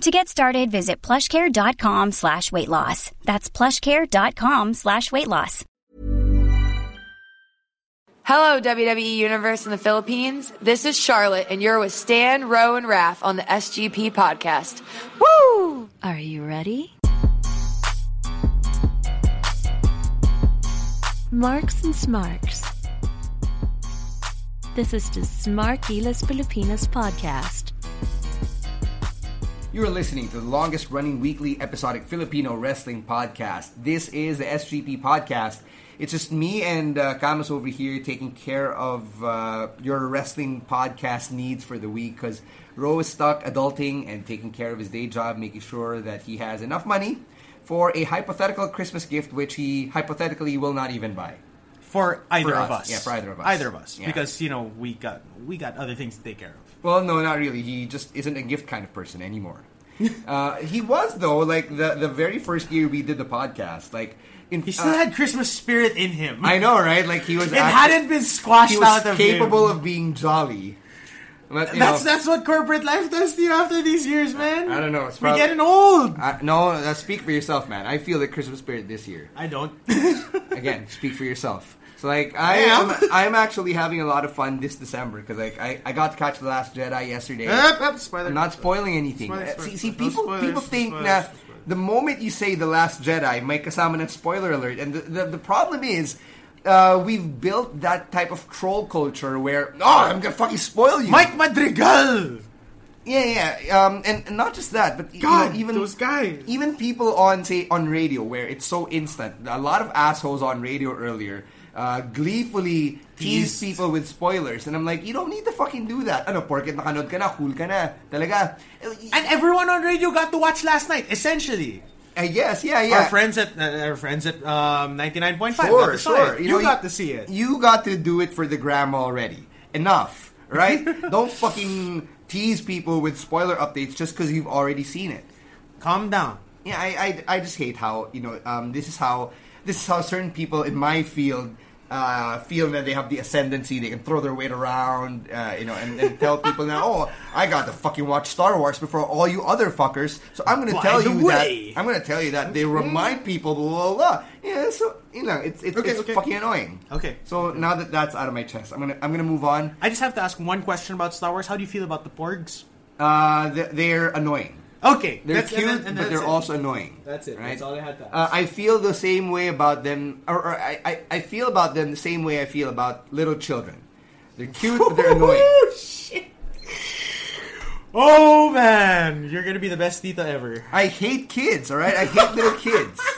To get started, visit plushcare.com slash weight loss. That's plushcare.com slash weight loss. Hello, WWE Universe in the Philippines. This is Charlotte, and you're with Stan, Rowe, and Raph on the SGP podcast. Woo! Are you ready? Marks and Smarks. This is the Smart Gilas Filipinas podcast. You are listening to the longest running weekly episodic Filipino wrestling podcast. This is the SGP podcast. It's just me and uh, Camus over here taking care of uh, your wrestling podcast needs for the week because Ro is stuck adulting and taking care of his day job, making sure that he has enough money for a hypothetical Christmas gift, which he hypothetically will not even buy. for either For of us. us. Yeah, for either of us. Either of us, Yeah. because you know we got we got other things to take care of. Well, no, not really. He just isn't a gift kind of person anymore. uh, he was though, like the the very first year we did the podcast, like in, He still uh, had Christmas spirit in him. I know, right? Like he was. It hadn't been squashed He was out of capable him. of being jolly. But, That's know, that's what corporate life does to you after these years, man. I don't know. It's We're getting old. I, no, uh, speak for yourself, man. I feel the Christmas spirit this year. I don't. Again, speak for yourself. So like I am. I'm actually having a lot of fun this December because like I, I got to catch the Last Jedi yesterday. Up, up, spoiler. I'm not spoiling anything. Spoiler, Uh, spoiler, see, see, spoiler. People people think spoilers, na the moment you say the Last Jedi, may kasama ng spoiler alert, and the the, the problem is. Uh, we've built that type of troll culture where oh I'm gonna fucking spoil you. Mike Madrigal. Yeah, yeah, um, and, and not just that, but you God, know, even those guys. even people on say on radio where it's so instant. A lot of assholes on radio earlier uh, gleefully tease people with spoilers, and I'm like, you don't need to fucking do that. Ano, porket nakanood ka na, cool ka na, talaga. And everyone on radio got to watch last night. Essentially, I guess, yeah, yeah. our friends at uh, our friends at um, ninety nine point five. Sure, got to saw sure. know, You, got to see it. You got to do it for the gram already. Enough, right? don't fucking tease people with spoiler updates just because you've already seen it. Calm down. Yeah, I, I, I just hate how you know um, this is how this is how certain people in my field uh, feel that they have the ascendancy. They can throw their weight around, uh, you know, and, and tell people now, oh, I got to fucking watch Star Wars before all you other fuckers. So I'm going to tell you way. that I'm going to tell you that they remind people, blah blah blah. Yeah, so you know, it's it's, Okay, it's okay. fucking annoying. Okay. So now that that's out of my chest, I'm gonna I'm gonna move on. I just have to ask one question about Star Wars. How do you feel about the Porgs? Uh, they're annoying. Okay, They're that's- cute, and then- and but they're it. also annoying. That's it. Right? That's all I had to ask. Uh, I feel the same way about them, or, or I, I, I feel about them the same way I feel about little children. They're cute, but they're annoying. Oh shit! Oh man, you're gonna be the best tita ever. I hate kids, alright? I hate little kids.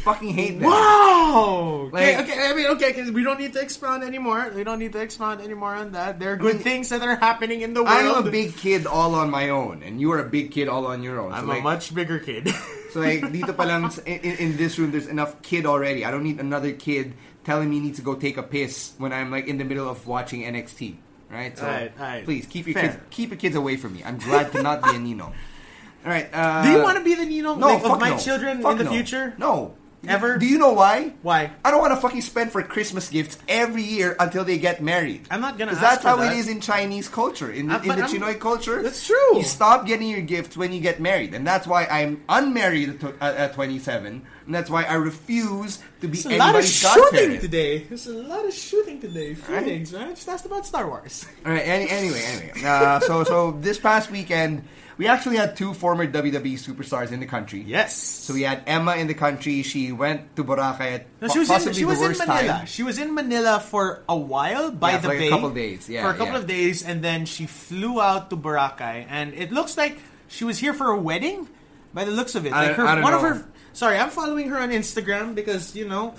Fucking hate them. Wow. Okay, Like- okay. I mean, okay. 'cause we don't need to expound anymore. We don't need to expound anymore on that. There are good mean, things that are happening in the world. I'm a big kid all on my own, and you are a big kid all on your own. I'm so a like, much bigger kid. So like dito pa lang in, in this room, there's enough kid already. I don't need another kid telling me need to go take a piss when I'm like in the middle of watching NXT. Right? So Alright, alright. please keep your Fair. kids keep your kids away from me. I'm glad to not be a Nino. All right. Uh, Do you want to be the Nino no, like, of my no. children Fuck in the no. future? No. Ever? Do you know why? Why? I don't want to fucking spend for Christmas gifts every year until they get married. I'm not gonna Because that's how that. it is in Chinese culture. In, Uh, in the I'm- Chinoy culture, That's true. You stop getting your gifts when you get married, and that's why I'm unmarried at, at, at 27, and that's why I refuse to be There's a lot of shooting today. There's a lot of shooting today. Feelings, right? Just asked about Star Wars. All right. Any, anyway, anyway. Uh, so, so this past weekend, we actually had two former WWE superstars in the country. Yes. So we had Emma in the country. She went to Boracay at No, she was in, possibly she was the in worst Manila. time. She was in Manila for a while by Yeah, the for like a bay. couple days, yeah, for a couple yeah. of days, and then she flew out to Boracay, and it looks like she was here for a wedding. By the looks of it, I like her, I don't one of her. Sorry, I'm following her on Instagram because you know,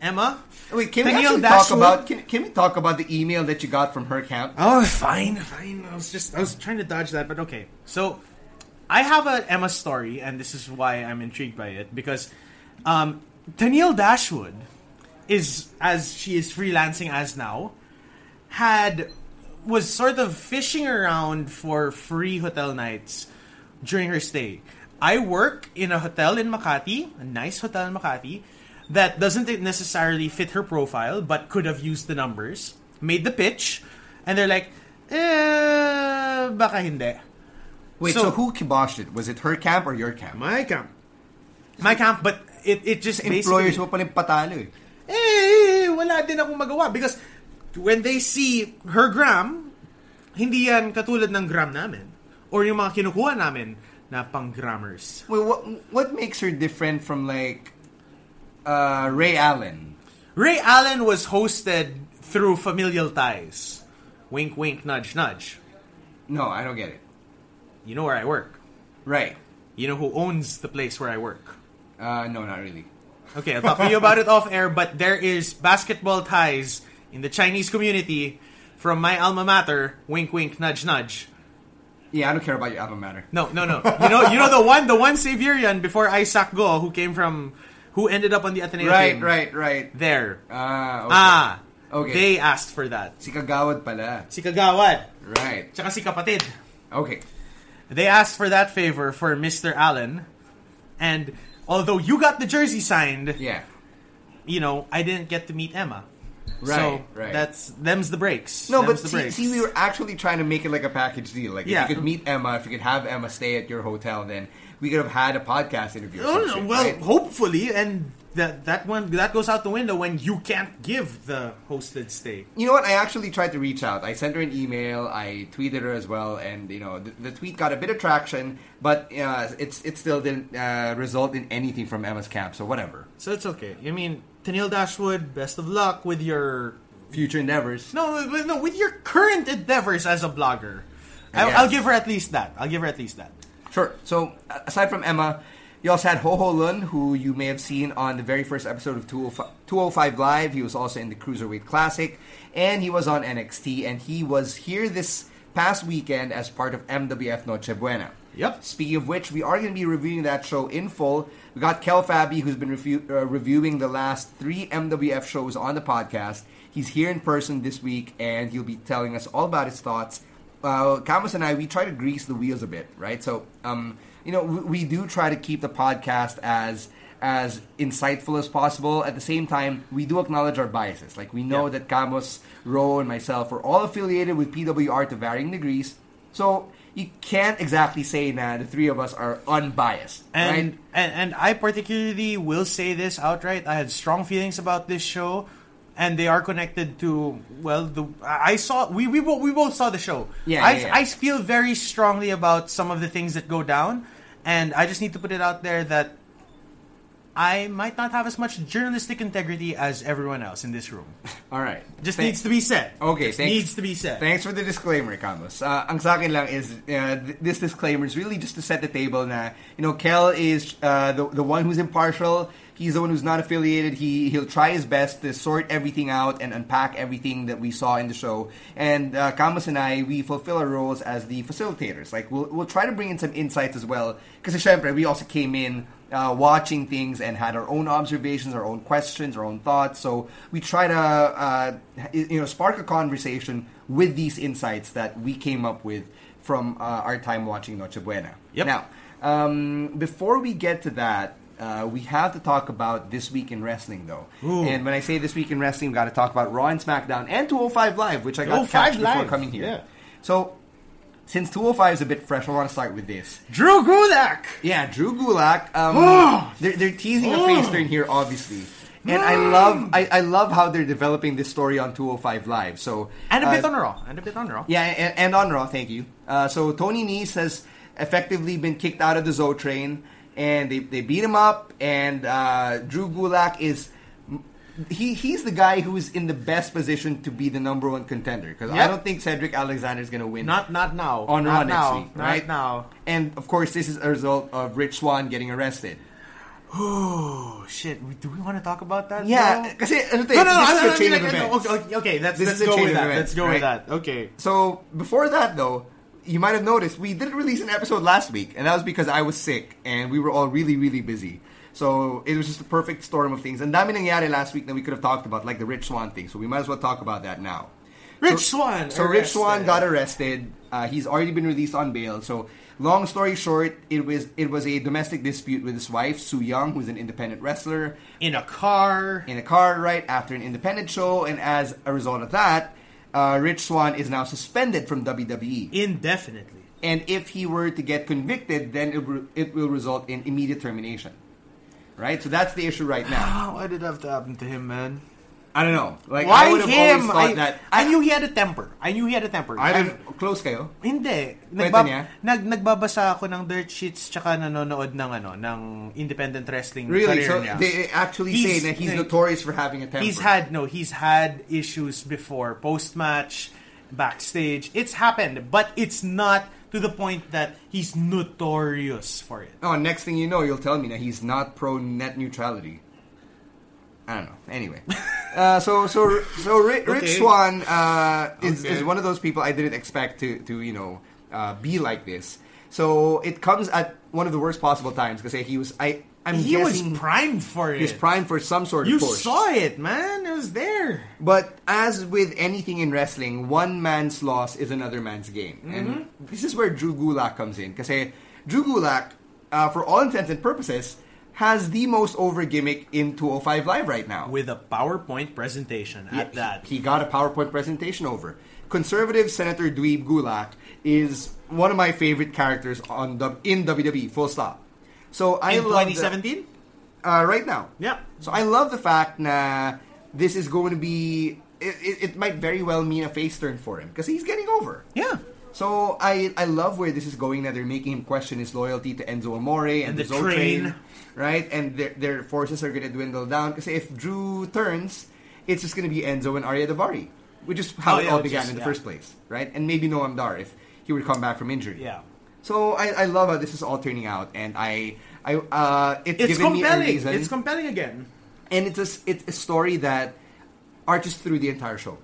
Emma. Wait, can we Danielle actually talk Dashwood? about can, can we talk about the email that you got from her account? Oh, fine, fine. I was just I was trying to dodge that, but okay. So, I have a Emma story, and this is why I'm intrigued by it because um, Tenille Dashwood is as she is freelancing as now had was sort of fishing around for free hotel nights during her stay. I work in a hotel in Makati, a nice hotel in Makati, that doesn't necessarily fit her profile, but could have used the numbers. Made the pitch, and they're like, eh, baka hindi. Wait, So- so, who kiboshed it? Was it her camp or your camp? My camp. My camp, but it, it just Employers basically... mo paling patalo eh. eh, wala din akong magawa because when they see her gram, hindi yan katulad ng gram namin. Or yung mga kinukuha namin na pang-grammars. Wait, what, what makes her different from like uh, Ray Allen? Ray Allen was hosted through familial ties. Wink, wink, nudge, nudge. No, I don't get it. You know where I work. Right. You know who owns the place where I work. Uh, no, not really. Okay, I'll talk to you about it off air, but there is basketball ties in the Chinese community from my alma mater, wink wink nudge nudge. Yeah, I don't care about your alma mater. No, no, no. You know you know the one the one Xaverian before Isaac Go who came from who ended up on the Ateneo Right, team. right, right. There. Ah, okay. Ah. Okay. They asked for that. Si Kagawad pala. Si Kagawad. Right. Tsaka si Kapatid. Okay. They asked for that favor for Mr. Allen. And although you got the jersey signed, Yeah. you know, I didn't get to meet Emma. Right, so right. that's them's the breaks. No, Them's but the see, breaks. see, we were actually trying to make it like a package deal. Like, Yeah. if you could meet Emma, if you could have Emma stay at your hotel, then we could have had a podcast interview. Or Oh, shit, well, right? hopefully, and that that one that goes out the window when you can't give the hosted stay. You know what? I actually tried to reach out. I sent her an email. I tweeted her as well, and you know, the, the tweet got a bit of traction, but uh, it's it still didn't uh, result in anything from Emma's camp. So whatever. So it's okay. I mean, Tenille Dashwood, best of luck with your Future endeavors. no, with- no, with your current endeavors as a blogger. I, Yes. I'll give her at least that. I'll give her at least that. Sure. So aside from Emma, you also had Ho Ho Lun, who you may have seen on the very first episode of 205, 205 Live. He was also in the Cruiserweight Classic, and he was on NXT, and he was here this past weekend as part of MWF Noche Buena. Yep. Speaking of which, we are going to be reviewing that show in full. We got Kel Fabie, who's been review, uh, reviewing the last three MWF shows on the podcast. He's here in person this week, and he'll be telling us all about his thoughts. Uh, Camus and I, we try to grease the wheels a bit, right? So, um, you know, we, we do try to keep the podcast as as insightful as possible. At the same time, we do acknowledge our biases. Like we know Yeah. that Camus, Ro, and myself are all affiliated with PWR to varying degrees. So you can't exactly say that the three of us are unbiased, And, right? and and I particularly will say this outright. I had strong feelings about this show, and they are connected to well. The I saw we we both, we both saw the show. Yeah, I yeah, yeah. I feel very strongly about some of the things that go down, and I just need to put it out there that. I might not have as much journalistic integrity as everyone else in this room. All right, Just Thank- needs to be said. Okay, Just thanks. needs to be said. Thanks for the disclaimer, Camus. Uh, ang sa akin lang is, uh, th- this disclaimer is really just to set the table na, you know, Kel is uh, the, the one who's impartial. He's the one who's not affiliated. He, he'll try his best to sort everything out and unpack everything that we saw in the show. And uh, Camus and I, we fulfill our roles as the facilitators. Like, we'll, we'll try to bring in some insights as well. Because, syempre, we also came in uh, watching things and had our own observations, our own questions, our own thoughts. So we try to uh, you know spark a conversation with these insights that we came up with from uh, our time watching Noche Buena. Yep. Now, um, before we get to that. Uh, we have to talk about this week in wrestling, though. Ooh. And when I say this week in wrestling, we've got to talk about Raw and SmackDown and 205 Live, which I got 205 catched before Live, coming here. yeah. So, since 205 is a bit fresh, I want to start with this. Drew Gulak. Yeah, Drew Gulak. Um, they're, they're teasing a face turn here, obviously, and I love I, I love how they're developing this story on 205 Live. So And a uh, bit on Raw. And a bit on Raw. yeah, and, and on Raw, thank you. Uh, so Tony Nese has effectively been kicked out of the Zo train, and they, they beat him up, and uh, Drew Gulak is. He, he's the guy who's in the best position to be the number one contender because I don't think Cedric Alexander is going to win Not not now. on not Raw now. next week, Not right? now. And of course, this is a result of Rich Swann getting arrested. Oh shit! Do we want to talk about that? Yeah, uh, ano to, No, no, no. this I- is I a chain mean, of like, events. Okay, okay, okay, let's This let's is go with that. events, let's go with that. Okay. So before that, though, you might have noticed we didn't release an episode last week, and that was because I was sick and we were all really, really busy. So it was just a perfect storm of things. And dami nangyari last week that we could have talked about, like the Rich Swann thing. So we might as well talk about that now. Rich so, Swann. So Rich Swann got arrested. Uh, he's already been released on bail. So long story short, it was it was a domestic dispute with his wife Su Yung, who's an independent wrestler, in a car. in a car right after an independent show, and as a result of that, uh, Rich Swann is now suspended from WWE. Indefinitely. And if he were to get convicted, then it, will- it will result in immediate termination. Right? So that's the issue right now. Why did it have to happen to him, man? I don't know. Like Why I would have him? always thought I, that I knew he had a temper. I knew he had a temper. I didn't close kayo. Hindi. Nagbab- niya? nag nagbabasa ako ng dirt sheets tsaka nanonood ng ano ng independent wrestling Really? career So niya. they actually He's- say that he's notorious for having a temper. He's had no, he's had issues before post match, backstage. It's happened, but it's not to the point that he's notorious for it. Oh, next thing you know, you'll tell me that he's not pro net neutrality. I don't know. Anyway, uh, so so so Rich, Rich Okay. Swann uh, is, Okay. is one of those people I didn't expect to to you know uh, be like this. So it comes at one of the worst possible times because he was I I'm He was guessing primed for it. he's primed for some sort you of push. You saw it, man. It was there. But as with anything in wrestling, one man's loss is another man's gain. And Mm-hmm. this is where Drew Gulak comes in. Because Drew Gulak, uh, for all intents and purposes, has the most over gimmick in 205 Live right now. With a PowerPoint presentation at He- that. He got a PowerPoint presentation over. Conservative Senator Dweeb Gulak is one of my favorite characters on the, in WWE, full stop. So I in love 2017? uh, right now. Yeah. So I love the fact that this is going to be. It, it, it might very well mean a face turn for him because he's getting over. Yeah. So I I love where this is going. That they're making him question his loyalty to Enzo Amore and, And the Zo train. right? And their their forces are going to dwindle down because if Drew turns, it's just going to be Enzo and Ariya Daivari, which is how Oh, it yeah, all began is- in the yeah. first place, right? And maybe Noam Dar if he would come back from injury. Yeah. So I, I love how this is all turning out, and I I uh, it's, It's given me a compelling. It's compelling again. and it's a, it's a story that arches through the entire show.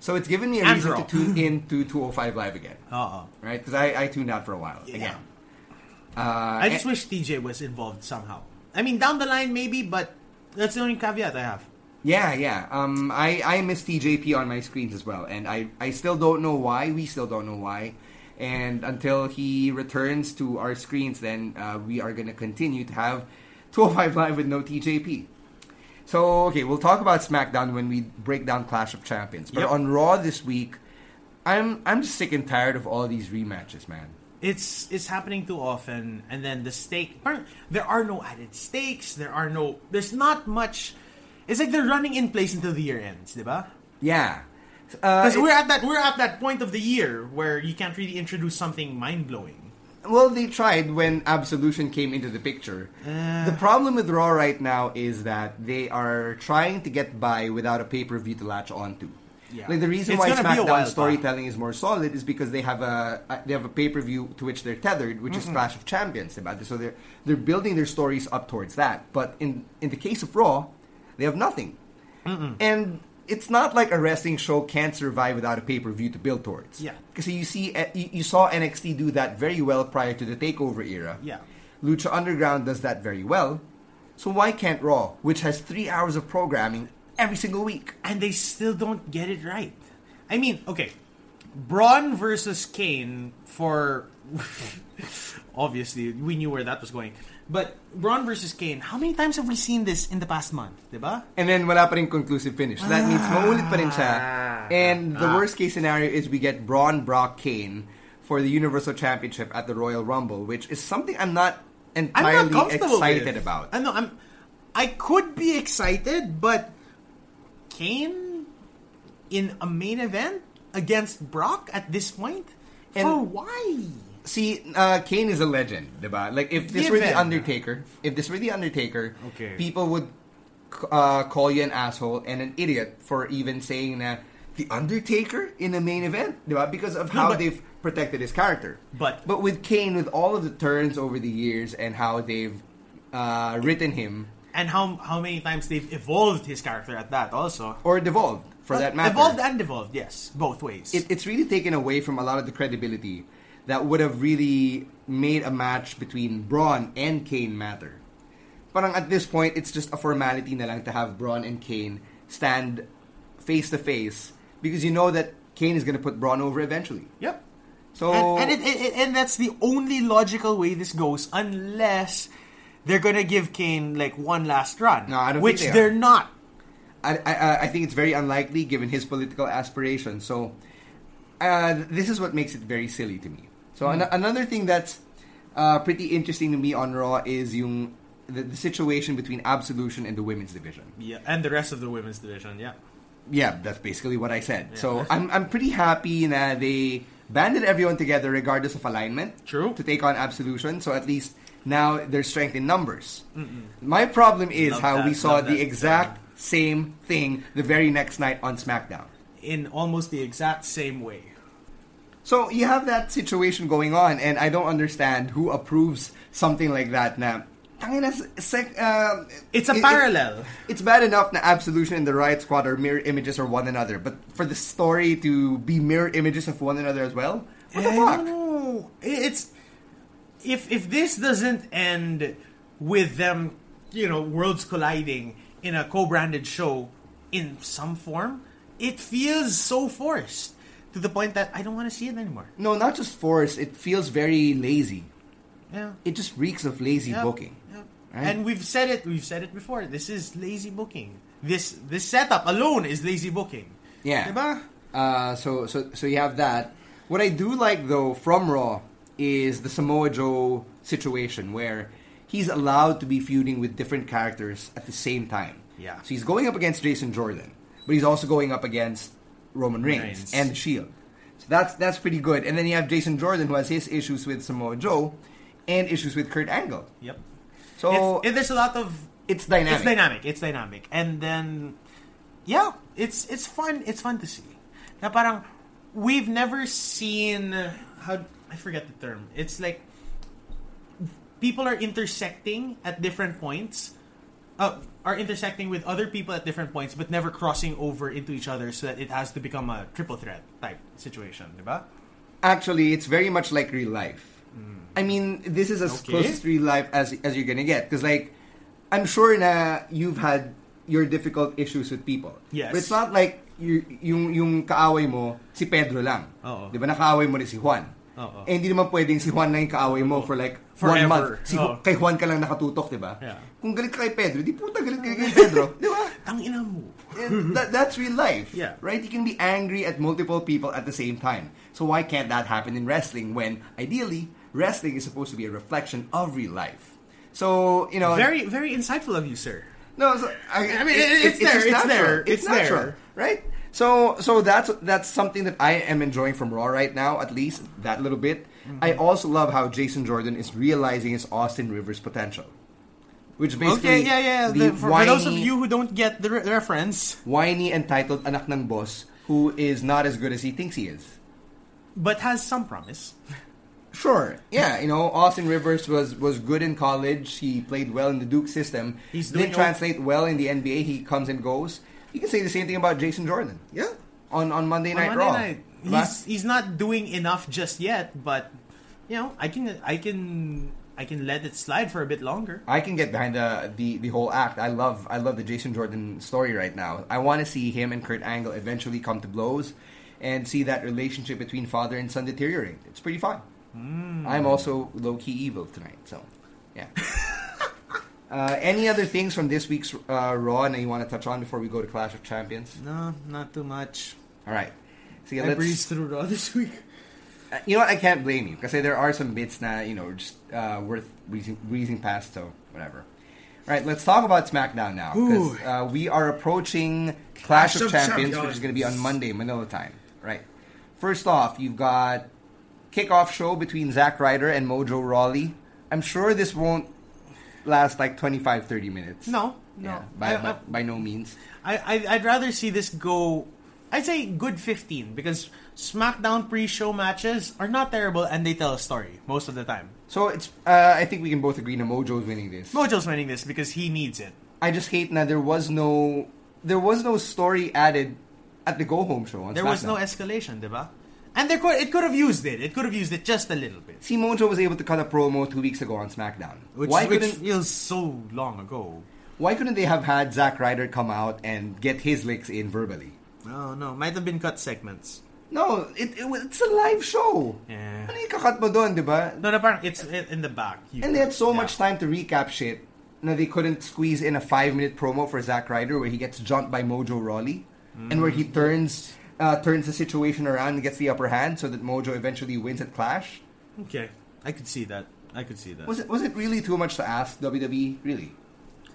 So it's given me a And reason to tune in to 205 Live again, Uh-uh. right? Because I, I tuned out for a while again. Uh, I just wish TJ was involved somehow. I mean, down the line maybe, but that's the only caveat I have. Yeah, yeah. Um, I, I miss TJP on my screens as well, and I, I still don't know why. We still don't know why. And until he returns to our screens, then uh, we are going to continue to have 205 Live with no TJP. So, okay, we'll talk about SmackDown when we break down Clash of Champions. But Yep. on Raw this week, I'm I'm just sick and tired of all these rematches, man. It's it's happening too often, and then the stake. There are no added stakes. There are no. There's not much. It's like they're running in place until the year ends, diba? Yeah. Uh, Because it- we're at that we're at that point of the year where you can't really introduce something mind blowing. Well, they tried when Absolution came into the picture. the problem with Raw right now is that they are trying to get by without a pay per view to latch onto. Yeah. Like the reason It's why gonna be a while SmackDown storytelling is more solid is because they have a uh, they have a pay per view to which they're tethered, which is Clash of Champions. diba? So they're they're building their stories up towards that. But in in the case of Raw, they have nothing, and it's not like a wrestling show can't survive without a pay per view to build towards. Yeah. Because you see, eh, you, you saw NXT do that very well prior to the Takeover era. Yeah. Lucha Underground does that very well. So why can't Raw, which has three hours of programming every single week? and they still don't get it right. I mean, okay, Braun versus Kane for obviously we knew where that was going, but Braun versus Kane. How many times have we seen this in the past month, diba? And then wala pa rin conclusive finish. So that means maulit pa rin siya. And the Ah. worst case scenario is we get Braun Brock Kane for the Universal Championship at the Royal Rumble, which is something I'm not entirely I'm not comfortable excited with. about. I know I'm. I could be excited, but Kane in a main event against Brock at this point. And- for why? See, uh, Kane is a legend, diba? Like if this were the. Undertaker, if this were the Undertaker, Okay. people would uh, call you an asshole and an idiot for even saying that the Undertaker in the main event, diba? Because of No, how but- they've protected his character. But- but with Kane, with all of the turns over the years and how they've uh, written him And how how many times they've evolved his character at that also. or devolved, for that matter, Evolved and devolved, yes, both ways. it, it's really taken away from a lot of the credibility that would have really made a match between Braun and Kane matter. parang at this point, it's just a formality na lang to have Braun and Kane stand face to face because you know that Kane is going to put Braun over eventually. Yep. So And and, it, it, and that's the only logical way this goes, unless they're gonna give Kane like one last run. No, I don't think which they are. they're not. I, I, I think it's very unlikely given his political aspirations. So, uh, this is what makes it very silly to me. So, Hmm. an- another thing that's uh, pretty interesting to me on Raw is yung the, the situation between Absolution and the women's division. Yeah, and the rest of the women's division. Yeah. Yeah, that's basically what I said. So, I'm I'm pretty happy that they banded everyone together regardless of alignment. True. To take on Absolution. So at least now there's strength in numbers. My problem is Love how that, we saw the exact same thing the very next night on SmackDown. In almost the exact same way. So you have that situation going on, and I don't understand who approves something like that. Now, uh, It's a it- it- parallel. it's bad enough na Absolution and the Riot Squad are mirror images of one another, but for the story to be mirror images of one another as well, what the I fuck? don't. It's if if this doesn't end with them, you know, worlds colliding in a co-branded show in some form, it feels so forced to the point that I don't want to see it anymore. No, not just force. It feels very lazy. Yeah. It just reeks of lazy Yep, booking. yep. Right? And we've said it. We've said it before. This is lazy booking. This this setup alone is lazy booking. Yeah. Diba? Uh, so so so you have that. What I do like though from Raw is the Samoa Joe situation where he's allowed to be feuding with different characters at the same time. Yeah. So he's going up against Jason Jordan, but he's also going up against Roman Reigns, Reigns. and the Shield. So that's that's pretty good. And then you have Jason Jordan who has his issues with Samoa Joe and issues with Kurt Angle. Yep. So It's- it- there's a lot of it's dynamic. It's dynamic. It's dynamic. And then, yeah, it's it's fun. It's fun to see. Na parang we've never seen how I forget the term. It's like people are intersecting at different points. Uh, are intersecting with other people at different points, but never crossing over into each other, so that it has to become a triple threat type situation, diba? Actually, it's very much like real life. Mm. I mean, this is as Okay. close to real life as as you're gonna get. Because, like, I'm sure na you've had your difficult issues with people. Yes. But it's not like you, yung, yung kaaway mo, si Pedro lang. Oo. Di ba? Nakaaway mo rin si Juan. Oo. Eh, hindi naman pwedeng si Juan na yung kaaway mo for like Forever. one month. Si. Kay Juan ka lang nakatutok, di ba? Yeah. Kung galit ka kay Pedro, di puta galit ka kay Pedro. di ba? Tangina mo. That, that's real life. Yeah. Right? You can be angry at multiple people at the same time. So why can't that happen in wrestling when ideally wrestling is supposed to be a reflection of real life? So, you know, Very, very insightful of you, sir. no, so, I, I mean, it's there, just it's natural. there, It's, it's natural, there. right? So, so that's that's something that I am enjoying from Raw right now, at least that little bit. Mm-hmm. I also love how Jason Jordan is realizing his Austin Rivers potential, which basically Okay, yeah, yeah. the for, for those of you who don't get the re- reference, whiny entitled anak ng boss who is not as good as he thinks he is. but has some promise. Sure. Yeah, you know, Austin Rivers was was good in college. He played well in the Duke system. He's doing didn't translate well in the NBA. He comes and goes. You can say the same thing about Jason Jordan. Yeah. On on Monday On Night Monday Raw. night, he's he's not doing enough just yet, but you know, I can I can I can let it slide for a bit longer. I can get behind the, the the whole act. I love I love the Jason Jordan story right now. I want to see him and Kurt Angle eventually come to blows and see that relationship between father and son deteriorate. It's pretty fun. Hmm. I'm also low key evil tonight, so yeah. uh, any other things from this week's uh, Raw that you want to touch on before we go to Clash of Champions? No, not too much. All right. So yeah, I let's, breezed through Raw this week. uh, you know what? I can't blame you because there are some bits now, you know, just uh, worth breezing, breezing past. So whatever. All right, let's talk about SmackDown now because uh, we are approaching Clash, of, of Champions, which is going to be on Monday, Manila time. Right. First off, you've got kickoff show between Zack Ryder and Mojo Rawley. I'm sure this won't last like 25, 30 minutes. No, no. Yeah, by, I, by, by no means. I, I I'd rather see this go. I'd say good fifteen because SmackDown pre-show matches are not terrible and they tell a story most of the time. So it's. Uh, I think we can both agree na Mojo's winning this. Mojo's winning this because he needs it. I just hate that there was no there was no story added at the go home show. On There was no SmackDown. escalation, diba? And there could, it could have used it. It could have used it just a little bit. See, Mojo was able to cut a promo two weeks ago on SmackDown. Which, why which feels so long ago. Why couldn't they have had Zack Ryder come out and get his licks in verbally? Oh no, might have been cut segments. No, it, it it's a live show. Yeah. Ano yung kakat mo doon, di ba? No, no, parang it's in the back. You- And they had so yeah. much time to recap shit na they couldn't squeeze in a five minute promo for Zack Ryder where he gets jumped by Mojo Rawley and where he Mm. turns uh, turns the situation around and gets the upper hand so that Mojo eventually wins at Clash. Okay, I could see that. I could see that. Was it was it really too much to ask WWE? Really?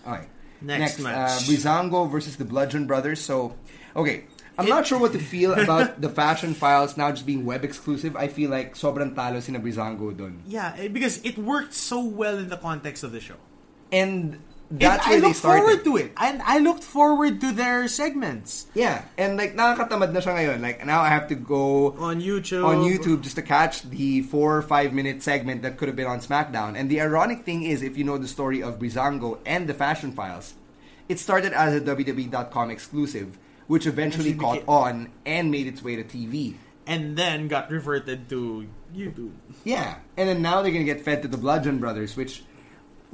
Alright. Next Uh, match. Breezango versus the Bludgeon Brothers. So, okay. I'm not sure what to feel about the fashion files now just being web exclusive. I feel like sobrang talo si na Breezango dun. Yeah, eh, because it worked so well in the context of the show. And that's and where I they looked started. forward to it, and I looked forward to their segments Yeah, and like nakakatamad na siya ngayon. Like now I have to go on YouTube. on YouTube just to catch the four or five minute segment that could have been on SmackDown. And the ironic thing is, if you know the story of Breezango and the Fashion Files, it started as a WWE.com exclusive, which eventually caught became- on and made its way to TV. and then got reverted to YouTube. Yeah, and then now they're gonna get fed to the Bludgeon Brothers, which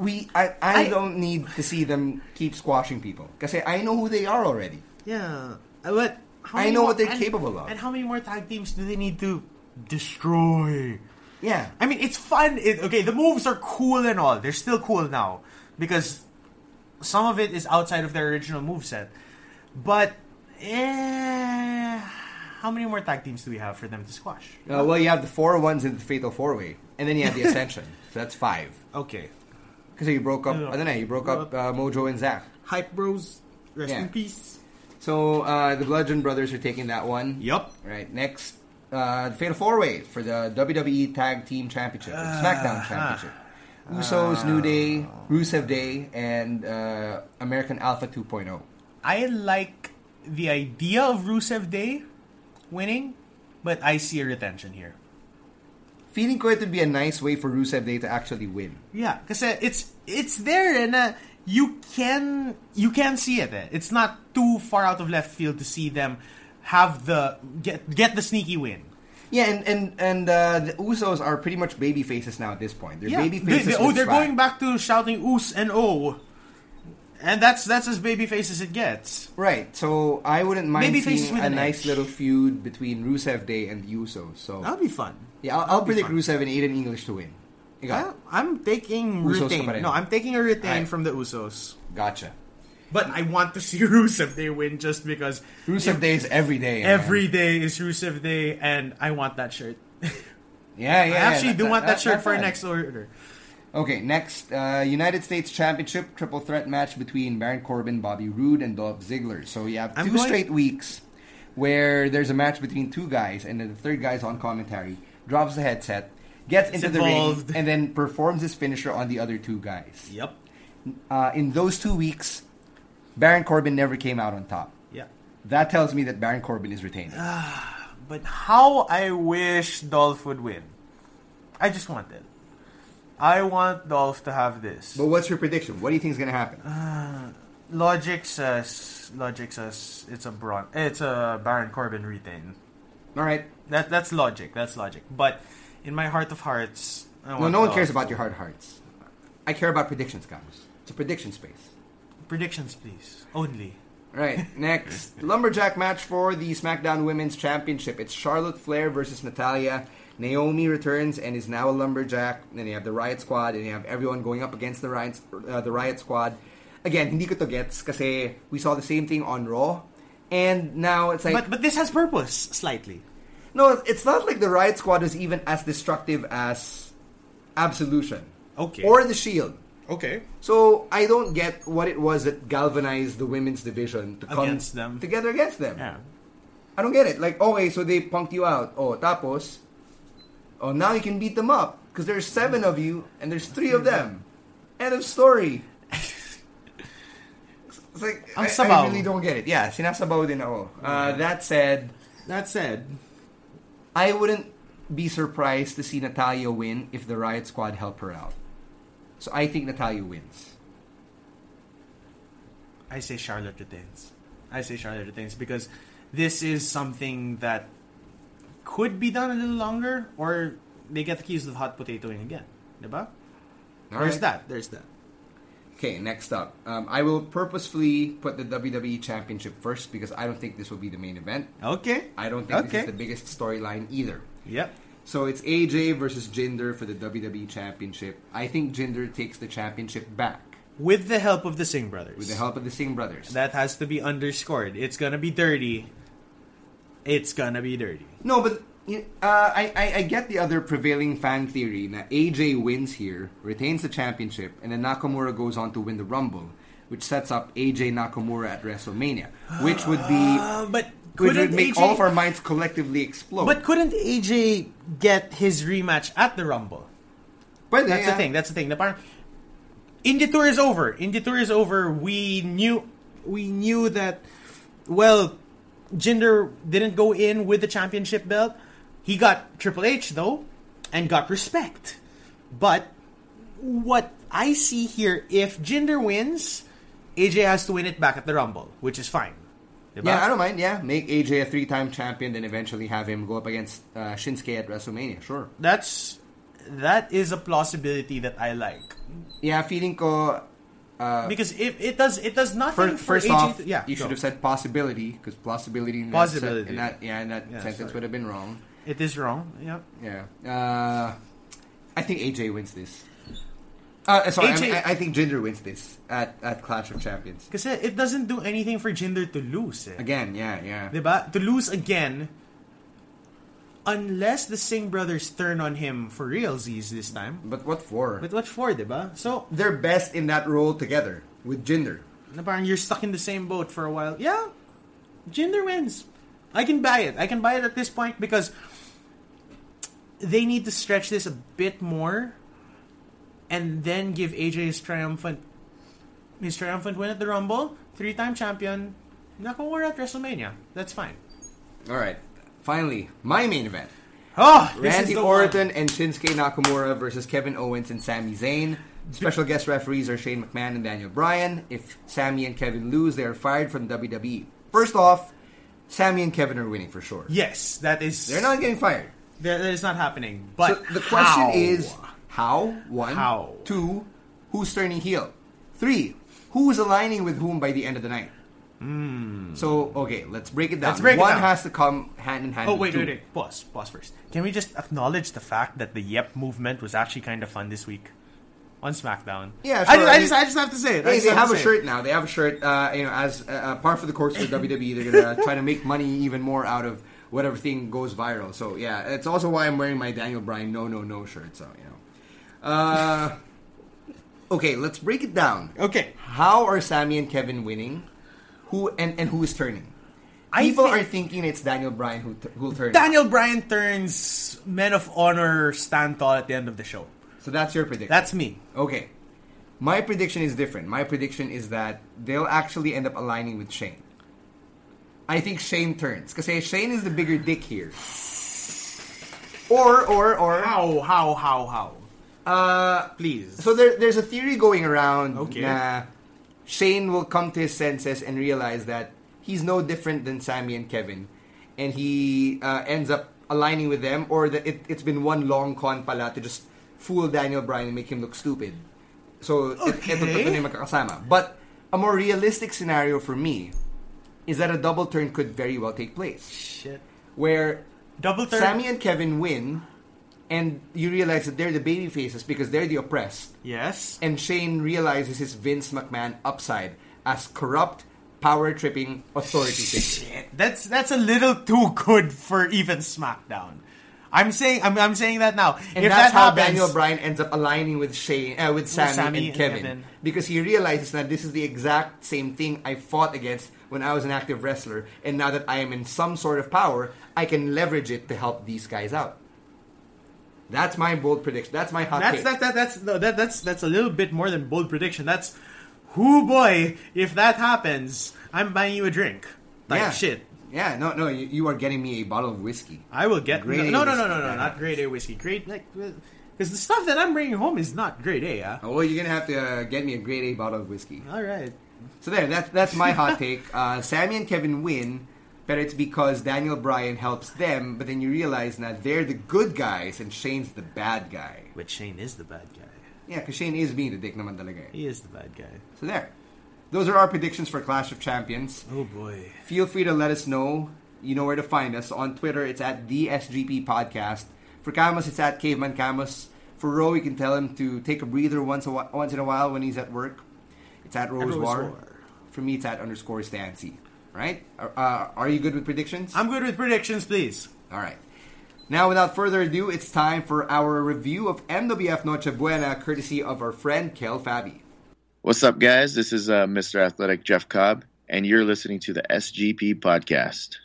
we I, I, I- don't need to see them keep squashing people because I know who they are already. Yeah, Uh, but how I know more- what they're and- capable of. And how many more tag teams do they need to destroy? Yeah, I mean, it's fun. It, okay, the moves are cool and all. They're still cool now because some of it is outside of their original moveset. But eh, how many more tag teams do we have for them to squash? Uh, well, you have the four ones in the Fatal Four Way, and then you have the Ascension. so that's five. Okay, Because you broke up. I don't know. You broke up uh, Mojo and Zack. Hype Bros, rest Yeah. in peace. So uh, the Bludgeon Brothers are taking that one. Yup. Right next, uh, the Fatal Four Way for the WWE Tag Team Championship, or SmackDown Championship. Usos, New Day, Rusev Day, and uh, American Alpha oh. 2.0. I like the idea of Rusev Day winning, but I see a retention here. Feeling ko it would be a nice way for Rusev Day to actually win. Yeah, because it's it's there and uh, you can you can see it. eh. It's not too far out of left field to see them have the get get the sneaky win. Yeah, and and and uh, the Usos are pretty much baby faces now at this point. They're Yeah, baby faces. they- oh, they're swag. going back to shouting "Us" and "o," and that's that's as baby face as it gets. Right, so I wouldn't mind Baby seeing a nice edge. little feud between Rusev Day and the Usos. So That'll be fun. Yeah, I'll, I'll be predict fun. Rusev and Aiden English to win. Ikaw? I'm taking Usos ka retain. pa rin. No, I'm taking a retain Alright. from the Usos. Gotcha. But I want to see Rusev Day win just because Rusev Day is every day. man. every day is Rusev Day, and I want that shirt. yeah, yeah. I actually yeah, do want that shirt not for bad. next order. Okay, next uh, United States Championship triple threat match between Baron Corbin, Bobby Roode, and Dolph Ziggler. So you have I'm two going- straight weeks where there's a match between two guys, and then the third guy's on commentary, drops the headset, gets into the ring, and then performs his finisher on the other two guys. Yep. Uh, in those two weeks, Baron Corbin never came out on top. Yeah. That tells me that Baron Corbin is retained. But how I wish Dolph would win. I just want it. I want Dolph to have this. but what's your prediction? What do you think is going to happen? Logic says logic says it's a Braun it's a Baron Corbin retain. All right. That that's logic. That's logic. But in my heart of hearts, No, no one cares about your hard hearts. I care about predictions, guys. It's a prediction space. predictions, please. Only. Right, next. Lumberjack match for the SmackDown Women's Championship. It's Charlotte Flair versus Natalya. Naomi returns and is now a Lumberjack. Then you have the Riot Squad, and you have everyone going up against the Riot, uh, the Riot Squad. Again, hindi ko to gets kasi we saw the same thing on Raw. And now it's like... But but this has purpose slightly. No, it's not like the Riot Squad is even as destructive as Absolution. Okay. Or the Shield. Okay. So I don't get what it was that galvanized the women's division to come Against them. together against them. Yeah. I don't get it. Like, okay, so they punked you out. Oh, tapos, oh, now you can beat them up because there's seven of you and there's three of them. End of story. It's like I. I really don't get it. Yeah, sinasabaw din ako. Uh, that said, That said, I wouldn't be surprised to see Natalya win if the Riot Squad help her out. So I think Natalya wins. I say Charlotte retains. I say Charlotte retains because this is something that could be done a little longer, or they get accused of hot potatoing again. Diba? All There's right. that. There's that. Okay, next up. Um, I will purposefully put the WWE Championship first because I don't think this will be the main event. Okay. I don't think this is the biggest storyline either. Yep. So it's AJ versus Jinder for the WWE Championship. I think Jinder takes the championship back With the help of the Singh brothers. with the help of the Singh brothers. That has to be underscored. It's gonna be dirty. It's gonna be dirty. No, but uh, I, I I get the other prevailing fan theory that AJ wins here, retains the championship, and then Nakamura goes on to win the Rumble, which sets up AJ Nakamura at WrestleMania, which would be Uh, but which would make AJ all of our minds collectively explode. But couldn't AJ get his rematch at the Rumble? But That's the thing. That's the thing. The parang, India Tour is over. India Tour is over. We knew we knew that well Jinder didn't go in with the championship belt. He got Triple H though and got respect. But what I see here if Jinder wins, AJ has to win it back at the Rumble, which is fine. Diba? Yeah, I don't mind. Yeah, make AJ a three-time champion, then eventually have him go up against uh, Shinsuke at WrestleMania. Sure. That's that is a plausibility that I like. Yeah, feeling ko. Uh, Because if it does it does nothing first, for first AJ off, yeah, you go. should have said possibility because possibility. In Possibility. That, in that, yeah, in that Yeah, sentence sorry. would have been wrong. It is wrong. Yeah. Yeah. Uh, I think AJ wins this. Uh, sorry, I, mean, I, I think Jinder wins this at, at Clash of Champions. Because it doesn't do anything for Jinder to lose. Eh. Again, yeah, yeah. Diba? To lose again, unless the Singh brothers turn on him for realsies this time. But what for? But what for, diba? So, They're best in that role together with Jinder. na parang you're stuck in the same boat for a while. Yeah, Jinder wins. I can buy it. I can buy it at this point because they need to stretch this a bit more and then give AJ his triumphant his triumphant win at the Rumble, three-time champion, Nakamura at WrestleMania. That's fine. All right. Finally, my main event. Oh, Randy Orton and Shinsuke Nakamura versus Kevin Owens and Sami Zayn. Special guest referees are Shane McMahon and Daniel Bryan. If Sami and Kevin lose, they are fired from WWE. First off, Sami and Kevin are winning for sure. Yes, that is. They're not getting fired. That, that is not happening. But so the question how? is how? One. How? Two. Who's turning heel? Three. Who's aligning with whom by the end of the night? So okay, let's break it down. Break it One down. has to come hand in hand. Oh wait, wait, wait. Pause. Pause first. Can we just acknowledge the fact that the Yep movement was actually kind of fun this week on SmackDown? Yeah, I, sure. just, I I, just, I just have to say it. I Hey, they have a say it. shirt now. They have a shirt. Uh, you know, as uh, uh, par for the course for WWE, they're gonna try to make money even more out of whatever thing goes viral. So yeah, it's also why I'm wearing my Daniel Bryan no no no shirt. So you know. Uh, okay, let's break it down. Okay. How are Sami and Kevin winning? Who and, and who is turning? I People think- are thinking it's Daniel Bryan who t- who'll turn. Daniel Bryan turns Men of Honor stand tall at the end of the show. So that's your prediction. That's me. Okay. My prediction is different. My prediction is that they'll actually end up aligning with Shane. I think Shane turns. Because Shane is the bigger dick here. Or, or, or. How? How? How? How? Uh, Please. so there, there's a theory going around Okay. na Shane will come to his senses and realize that he's no different than Sami and Kevin. And he uh, ends up aligning with them, or that it, it's been one long con pala to just fool Daniel Bryan and make him look stupid. So, it, Okay. ito tatlo na yung magkakasama. But, a more realistic scenario for me is that a double turn could very well take place. Shit. Where Double turn. Sami and Kevin win, and you realize that they're the baby faces because they're the oppressed. Yes. And Shane realizes his Vince McMahon upside as corrupt, power tripping authority figure. Shit. That's that's a little too good for even SmackDown. I'm saying I'm, I'm saying that now. And if that's that how happens, Daniel Bryan ends up aligning with Shane, uh, with Sami, Sami and, and Kevin, Kevin. because he realizes that this is the exact same thing I fought against when I was an active wrestler, and now that I am in some sort of power, I can leverage it to help these guys out. That's my bold prediction. That's my hot That's take. that, that that's no, that that's that's a little bit more than bold prediction. That's who boy, if that happens, I'm buying you a drink. Like yeah. shit. Yeah, no, no, you, you are getting me a bottle of whiskey. I will get Grade no no no no no, yeah. not grade A whiskey. Grade like because the stuff that I'm bringing home is not grade A. Huh? Oh, well, you're gonna have to uh, get me a grade A bottle of whiskey. All right. So there, that's that's my hot take. Uh, Sami and Kevin win. But it's because Daniel Bryan helps them, but then you realize that they're the good guys and Shane's the bad guy. But Shane is the bad guy. Yeah, because Shane is being the dick naman talaga. eh. He is the bad guy. So there. Those are our predictions for Clash of Champions. Oh boy. Feel free to let us know. You know where to find us. On Twitter, it's at the SGP Podcast. For Camus, it's at Caveman Camus. For Ro, you can tell him to take a breather once a, once in a while when he's at work. It's at Rose Rose War. War. For me, it's at underscore Stancy. Right? Are- Uh, are you good with predictions? I'm good with predictions, please. All right. Now, without further ado, it's time for our review of MWF Noche Buena, courtesy of our friend Kel Fabie. What's up, guys? This is uh, Mr. Athletic Jeff Cobb, and you're listening to the SGP Podcast.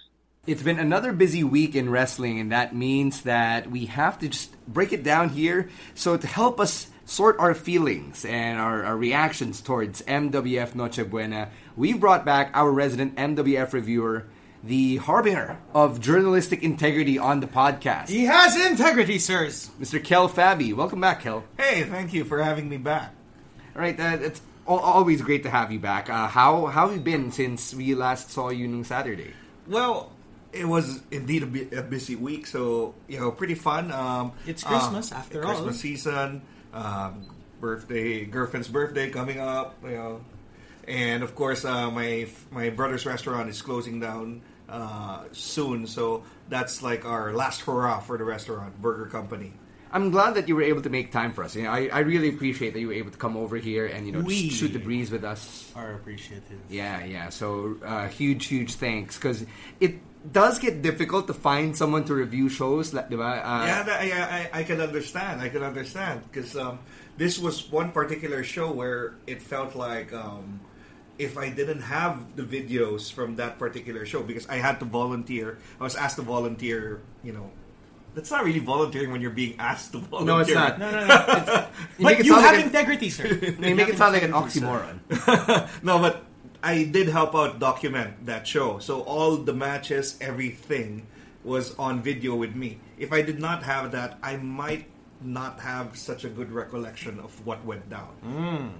It's been another busy week in wrestling, and that means that we have to just break it down here. So, to help us sort our feelings and our, our reactions towards MWF Noche Buena, we've brought back our resident MWF reviewer, the harbinger of journalistic integrity on the podcast, He has integrity, sirs. Mr. Kel Fabie. Welcome back, Kel. Hey, thank you for having me back. All right, uh, it's always great to have you back. Uh, how, how have you been since we last saw you on Saturday? Well, it was indeed a, bu- a busy week, so you know, pretty fun. Um, It's Christmas, uh, after all. Christmas season, um, birthday, girlfriend's birthday coming up, you know, and of course, uh, my my brother's restaurant is closing down uh, soon, so that's like our last hurrah for the restaurant, Burger Company. I'm glad that you were able to make time for us. You know, I, I really appreciate that you were able to come over here and you know We- shoot the breeze with us. Are appreciative. Yeah, yeah. So uh, huge, huge thanks because it does get difficult to find someone to review shows. Like? Uh, yeah, that- I, I, I can understand. I can understand because um, this was one particular show where it felt like um, if I didn't have the videos from that particular show because I had to volunteer. I was asked to volunteer. You know, that's not really volunteering when you're being asked to volunteer. No, it's not. No, no, no. You make but you have like integrity, sir. You make it sound like an oxymoron. no, but I did help out document that show. So all the matches, everything was on video with me. If I did not have that, I might not have such a good recollection of what went down.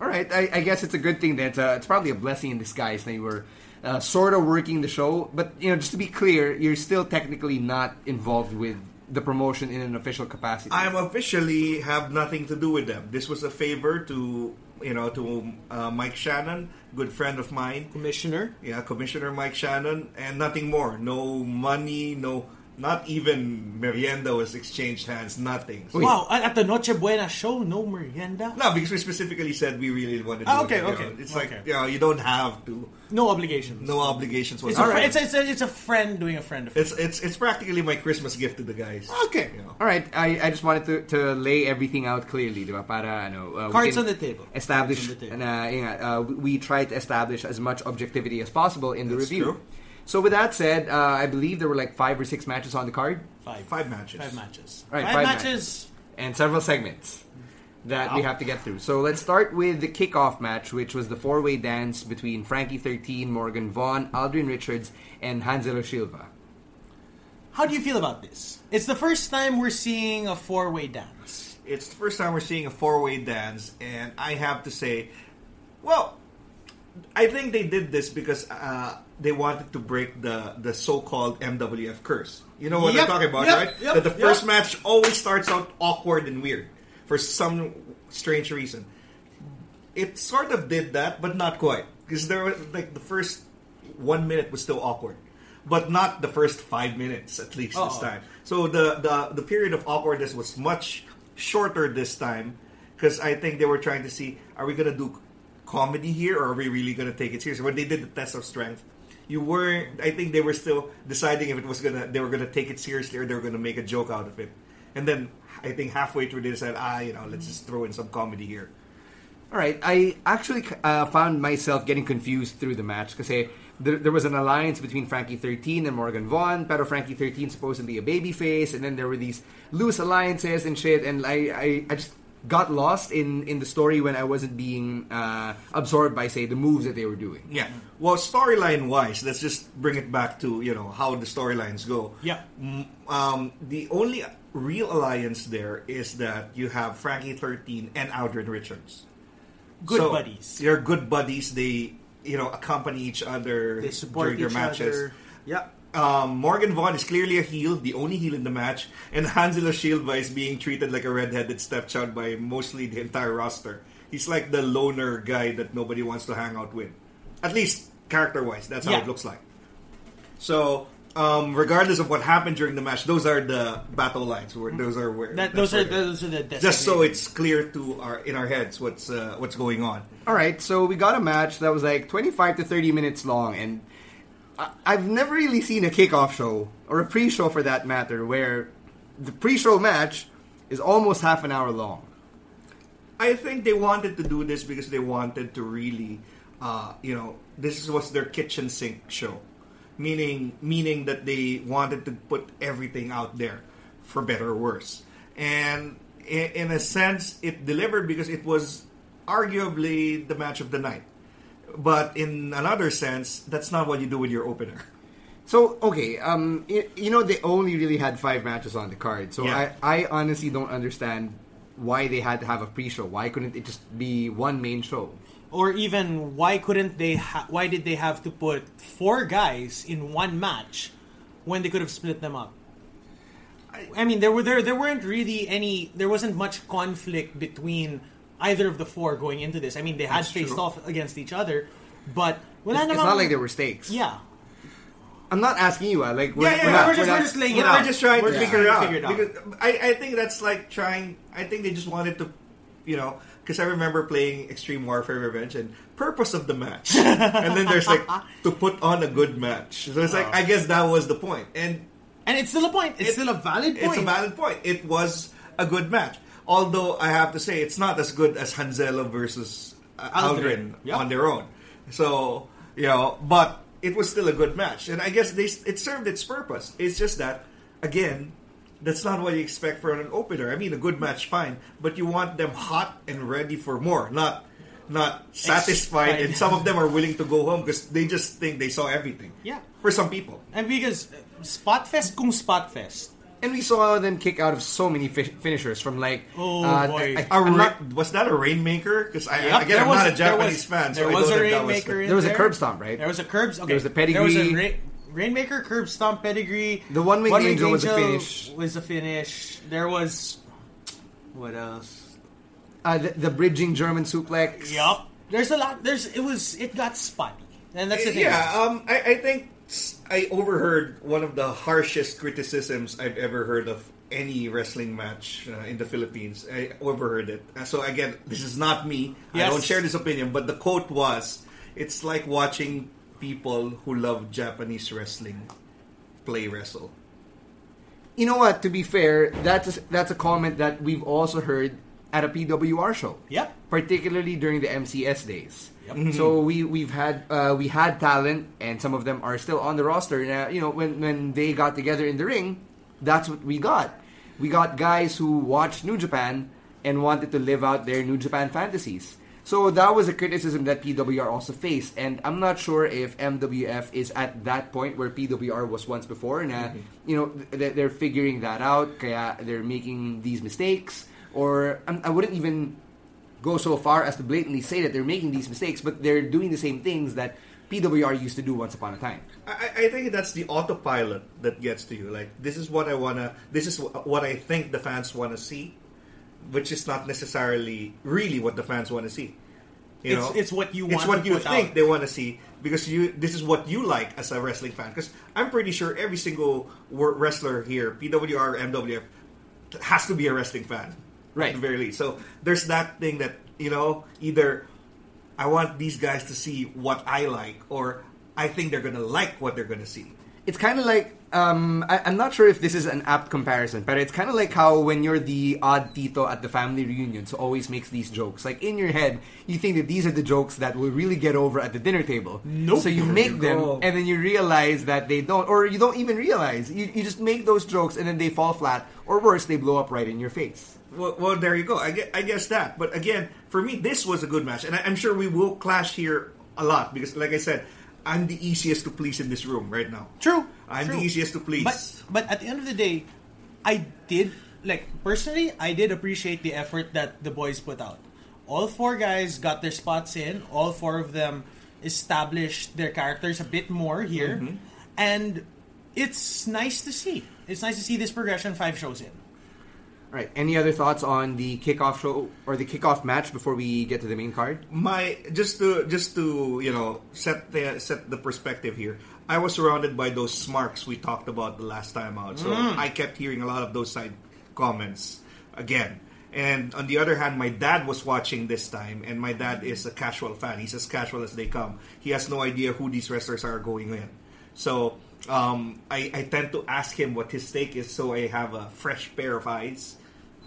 All right, I, I guess it's a good thing that uh, it's probably a blessing in disguise that you were uh, sort of working the show. But you know, just to be clear, you're still technically not involved with the promotion in an official capacity. I'm officially have nothing to do with them. This was a favor to you know to uh, Mike Shannon, good friend of mine. Commissioner. Yeah, Commissioner Mike Shannon, and nothing more. No money, no, not even merienda was exchanged hands. Nothing. So- Wow, at at the Noche Buena show, no merienda. No, because we specifically said we really wanted to. Ah, do okay, it, you okay, know. It's like okay. you know you don't have to. No obligations. No obligations It's a, whatsoever. it's, a, it's, a, it's a friend doing a friend. It's it's it's practically my Christmas gift to the guys. Okay. You know. All right, I, I just wanted to, to lay everything out clearly, di ba? Para ano, uh, Cards on the table. Establish the table. na yun nga, uh, we we try to establish as much objectivity as possible in the That's review. true. So with that said, uh, I believe there were like five or six matches on the card Five. Five matches. Five matches. Right, five, five matches. and several segments that we have to get through. So let's start with the kickoff match, which was the four-way dance between Frankie 13, Morgan Vaughn, Aldrin Richards, and Hanselo Silva. How do you feel about this? It's the first time we're seeing a four-way dance. It's the first time we're seeing a four way dance, and I have to say, well, I think they did this because uh, they wanted to break the the so called MWF curse. You know what Yep, I'm talking about, yep, right? yep, that the first match always starts out awkward and weird for some strange reason. It sort of did that, but not quite because there was like the first one minute was still awkward, but not the first five minutes at least this Uh-oh. time. So the, the the period of awkwardness was much shorter this time because I think they were trying to see are we gonna do comedy here or are we really gonna take it seriously? When they did the test of strength, you weren't. I think they were still deciding if it was gonna they were gonna take it seriously or they were gonna make a joke out of it. And then I think halfway through they said, ah, you know, let's just throw in some comedy here. All right, I actually uh, found myself getting confused through the match because there, there was an alliance between Frankie 13 and Morgan Vaughn, pero Frankie 13 supposedly a babyface, and then there were these loose alliances and shit, and I, I, I just got lost in, in the story when I wasn't being uh, absorbed by, say, the moves that they were doing. Yeah. Well, storyline wise, let's just bring it back to you know how the storylines go. Yeah. Um, the only real alliance there is that you have Frankie 13 and Aldrin Richards. Good So, buddies. They're good buddies. They you know accompany each other They support during their each matches. other. Yeah. Um, Morgan Vaughn is clearly a heel, the only heel in the match, and Angelo Silva is being treated like a redheaded stepchild by mostly the entire roster. He's like the loner guy that nobody wants to hang out with. At least character-wise, that's how Yeah. it looks like. So, um, regardless of what happened during the match, those are the battle lines. Where, those are where That, that's those are those are the just so it's clear to our in our heads what's uh, what's going on. All right, so we got a match that was like 25 to 30 minutes long, and I've never really seen a kickoff show or a pre-show for that matter where the pre-show match is almost half an hour long. I think they wanted to do this because they wanted to really, uh, you know, this was their kitchen sink show, meaning meaning that they wanted to put everything out there, for better or worse. And in a sense, it delivered because it was arguably the match of the night. But in another sense, that's not what you do with your opener. So okay, um, y- you know they only really had five matches on the card, so Yeah. I, I honestly don't understand why they had to have a pre-show. Why couldn't it just be one main show? or even why couldn't they? Ha- why did they have to put four guys in one match when they could have split them up? I mean, there were there there weren't really any. There wasn't much conflict between either of the four going into this. I mean, they had That's faced true. off against each other, but wala It's, it's not like there were stakes. Yeah, I'm not asking you. Uh, like we're, Yeah, yeah, we're yeah, not, we're just- we're just laying it We're out. just trying We're to just figure, trying to it out. figure it out. Because I, I think that's like trying. I think they just wanted to, you know, because I remember playing Extreme Warfare Revenge and purpose of the match, and then there's like to put on a good match. So it's like I guess that was the point, and and it's still a point. It's It- still a valid point. it's a valid point. It was a good match, although I have to say it's not as good as Hanzelo versus uh, Aldrin. Aldrin Yep. on their own. So you know, but it was still a good match, and I guess they it served its purpose. It's just that again. That's not what you expect for an opener. I mean, a good match, fine, but you want them hot and ready for more, not not satisfied. Excited. And some of them are willing to go home because they just think they saw everything. Yeah. for some people. and because uh, Spotfest kung Spotfest. And we saw them kick out of so many fi- finishers from like. Oh, uh, boy. I, A I'm ra- not- was that a rainmaker? Because I Yep, again, I'm was- not a Japanese was- fan, so there I was a think was rainmaker. in There was a curb stomp, right? There was a curb. Okay. There was a pedigree. There was a pedigree. ra- rainmaker, curb stomp, pedigree. The one-winged One-winged angel was a finish. Was a finish. There was what else? uh, the, the bridging German suplex. Yup. There's a lot. There's it was it got spotty, and that's the thing. Yeah, um, I, I think s- I overheard one of the harshest criticisms I've ever heard of any wrestling match uh, in the Philippines. I overheard it. Uh, So again, this is not me. I don't share this opinion, but the quote was, "It's like watching people who love Japanese wrestling play wrestle." You know what? To be fair, that's a, that's a comment that we've also heard at a PWR show. Yep. Particularly during the MCS days. Yep. So we we've had uh, we had talent, and some of them are still on the roster. Now, you know, when when they got together in the ring, that's what we got. We got guys who watched New Japan and wanted to live out their New Japan fantasies. So that was a criticism that PWR also faced, and I'm not sure if MWF is at that point where PWR was once before, and uh, you know th- they're figuring that out. Kaya they're making these mistakes, or um, I wouldn't even go so far as to blatantly say that they're making these mistakes, but they're doing the same things that PWR used to do once upon a time. I, I think that's the autopilot that gets to you. Like this is what I wanna. This is what I think the fans want to see, which is not necessarily really what the fans want to see. You It's- know, it's what you want. It's what to you put think out. they want to see because you. This is what you like as a wrestling fan. Because I'm pretty sure every single wrestler here, PWR, MWF, has to be a wrestling fan, Right. At the very least. So there's that thing that you know either I want these guys to see what I like, or I think they're gonna like what they're gonna see. It's kind of like um, I, I'm not sure if this is an apt comparison, but it's kind of like how when you're the odd tito at the family reunion, so always makes these jokes. Like in your head, you think that these are the jokes that will really get over at the dinner table. Nope. So you make them, and then you realize that they don't, or you don't even realize. You, you just make those jokes, and then they fall flat, or worse, they blow up right in your face. Well, well there you go. I guess, I guess that. But again, for me, this was a good match, and I, I'm sure we will clash here a lot because, like I said, I'm the easiest to please in this room right now. True. I'm true. the easiest to please. But but at the end of the day, I did like personally, I did appreciate the effort that the boys put out. All four guys got their spots in. All four of them established their characters a bit more here. Mm-hmm. and it's nice to see. It's nice to see this progression five shows in. Right. Any other thoughts on the kickoff show or the kickoff match before we get to the main card? my just to just to you know set the set the perspective here. I was surrounded by those smarks we talked about the last time out, so I kept hearing a lot of those side comments again. And on the other hand, my dad was watching this time, and my dad is a casual fan. He's as casual as they come. He has no idea who these wrestlers are going in. So um, I, I tend to ask him what his take is, so I have a fresh pair of eyes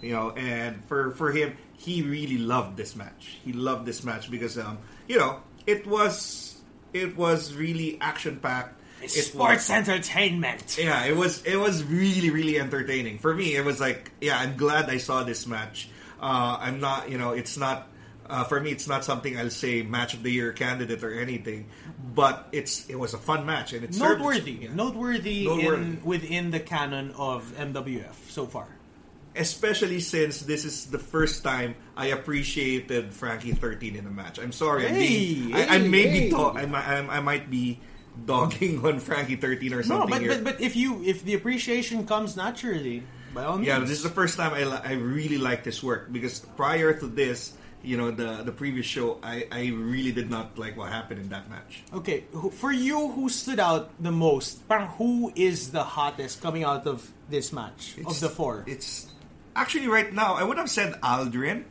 you know and for for him he really loved this match he loved this match because um you know it was it was really action packed Sports entertainment. yeah it was it was really really entertaining for me it was like yeah i'm glad i saw this match uh i'm not you know it's not uh, for me, it's not something I'll say match of the year candidate or anything, but it's it was a fun match and it's Noteworthy, noteworthy, Noteworthy. In, within the canon of MWF so far. Especially since this is the first time I appreciated Frankie 13 in a match. I'm sorry, I'm being, Hey, I, I hey, be. I, I, I might be dogging on Frankie 13 or No, something but, here. but but if you if the appreciation comes naturally, by all means. yeah, this is the first time I, li- I really like this work because prior to this, you know, the the previous show, I, I really did not like what happened in that match. Okay, for you, who stood out the most? Parang who is the hottest coming out of this match of the four? It's actually right now. I would have said Aldrin,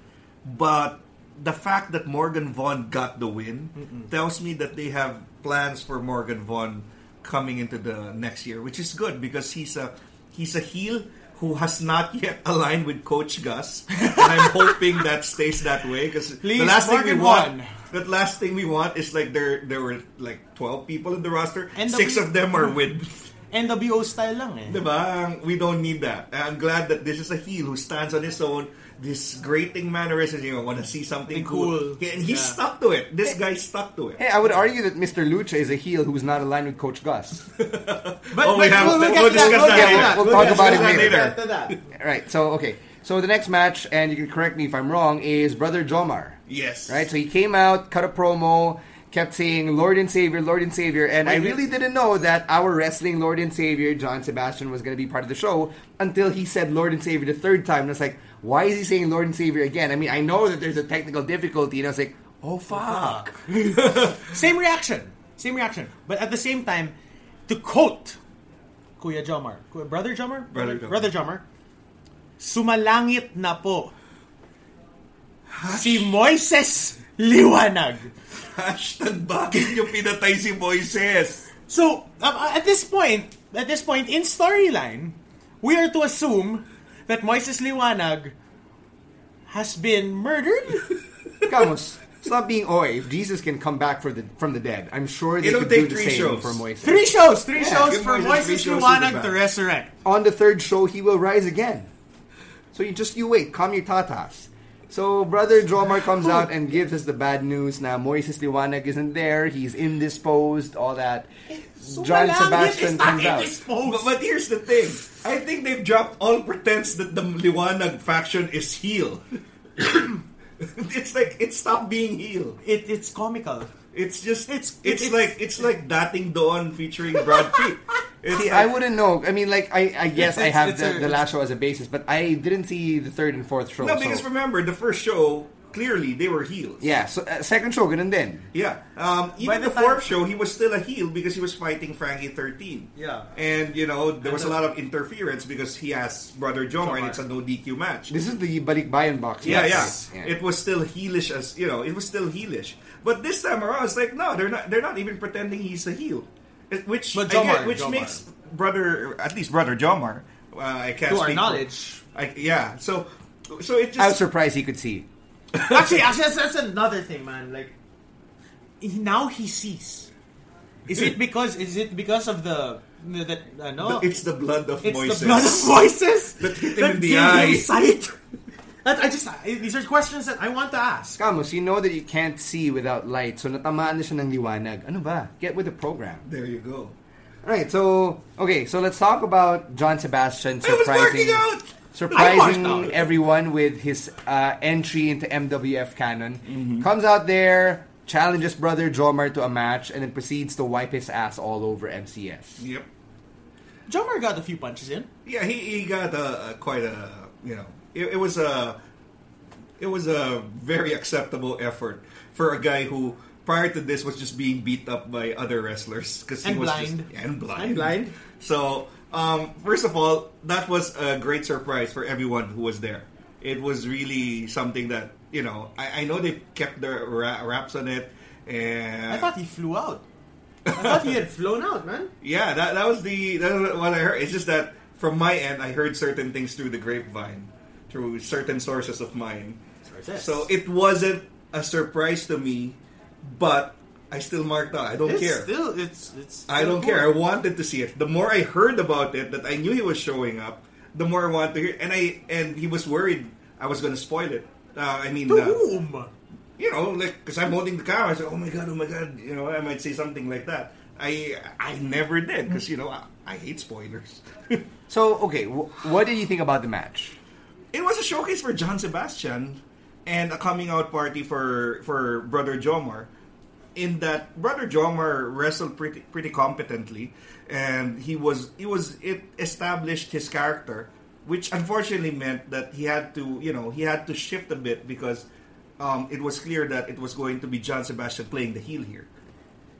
but the fact that Morgan Vaughn got the win tells me that they have plans for Morgan Vaughn coming into the next year, which is good because he's a he's a heel who has not yet aligned with Coach Gus, and I'm hoping that stays that way because the last thing we want. The last thing we want is like there there were like twelve people in the roster. And the- Six of them are with NWO style lang eh. Diba? We don't need that. I'm glad that this is a heel who stands on his own. This great grating mannerisms, you know, want to see something cool. Cool. Yeah, And he's Yeah. stuck to it. This guy stuck to it. Hey, I would argue that Mr. Lucha is a heel who's not aligned with Coach Gus. But, Oh, we have- we'll, we'll we'll get to that. We'll that get later. We'll We'll talk get about it that. later. We'll get to that. right. So okay. So the next match, and you can correct me if I'm wrong, is Brother Jomar. Yes. Right. So he came out, cut a promo, kept saying Lord and Savior, Lord and Savior, and I really didn't know that our wrestling Lord and Savior, John Sebastian, was going to be part of the show until he said Lord and Savior the third time. And it's like, why is he saying Lord and Savior again? I mean, I know that there's a technical difficulty, and I was like, oh, oh fuck. Same reaction. Same reaction. But at the same time, to quote Kuya Jomar, Kuya, Brother Jomar? Brother Jomar. Brother Jomar. Sumalangit na po si Moises Liwanag. Hashtag bakit yung pinatay si Moises? So, um, at this point, at this point in storyline, we are to assume that Moises Liwanag has been murdered. Camus, stop being oi. If Jesus can come back for the from the dead, I'm sure they It'll could do the three same shows. for Moises. Three shows, three Yeah, shows give for Moises three Moises shows Liwanag the to resurrect. on the third show, he will rise again. So you just you wait, calm your tatas. So brother Jomar comes out and gives us the bad news. Now Moises Liwanag isn't there. He's indisposed. All that. John Sumalangit Sebastian is not comes out. But, but here's the thing. I think they've dropped all pretense that the Liwanag faction is heel. it's like it stopped being heel. It, it's comical. It's just It's- it's, it's- like it's like Dating Dawn featuring Brad Pitt. See, like- I wouldn't know. I mean, like I, I guess I have the, a- the last show as a basis, but I didn't see the third and fourth show. no because so- remember the first show clearly they were heels. yeah, so uh, second show, ganun din. Yeah. Um, By even the the, fourth show, he was still a heel because he was fighting Frankie 13. Yeah. And, you know, there was the- a lot of interference because he has Brother Jomar and it's a no DQ match. This is the Balikbayan box. yeah, yes. yeah, It was still heelish as, you know, it was still heelish. But this time around, it's like, no, they're not They're not even pretending he's a heel. Which, But Jomar, get- which Jomar. makes Brother, at least Brother Jomar, uh, I can't To our speak for- knowledge. I, yeah, so, so it just... I was surprised he could see. actually, actually that's, that's another thing, man. Like, he- now he sees. Is it because? Is it because of the the, the uh, no? it's the blood of It's Moises. the blood of Moises That hit him in the gave eye. him sight. That, I just I- these are questions that I want to ask. Camus, you know that you can't see without light, so natamaan na siya ng liwanag. Ano ba? Get with the program. There you go. Alright, so okay, so let's talk about John Sebastian I was surprising working out! surprising I watched out. everyone with his uh, entry into MWF canon. Mm-hmm. Comes out there, challenges brother Jomar to a match, and then proceeds to wipe his ass all over MCS. Yep. Jomar got a few punches in. Yeah, he, he got a, a quite a you know it, it was a it was a very acceptable effort for a guy who prior to this was just being beat up by other wrestlers because he And was blind. just, and blind And blind. So um, first of all, that was a great surprise for everyone who was there. It was really something that you know I, I know they kept their ra- raps on it and I thought he flew out. I thought he had flown out, man. yeah, that, that was the that was what I heard. It's just that from my end, I heard certain things through the grapevine, through certain sources of mine. So it wasn't a surprise to me, but I still marked out. I don't It's care. still it's it's. I don't care. I wanted to see it. The more I heard about it, that I knew he was showing up, the more I wanted to hear. And I and he was worried I was going to spoil it. Uh, I mean, To uh, whom? you know, like because I'm holding the camera, I said, "Oh my god, oh my god," you know, I might say something like that. I I never did because you know I, I hate spoilers. So, okay, wh- what did you think about the match? A showcase for John Sebastian and a coming out party for for brother Jomar. In that brother Jomar wrestled pretty pretty competently, and he was he was it established his character, which unfortunately meant that he had to you know he had to shift a bit because um, it was clear that it was going to be John Sebastian playing the heel here.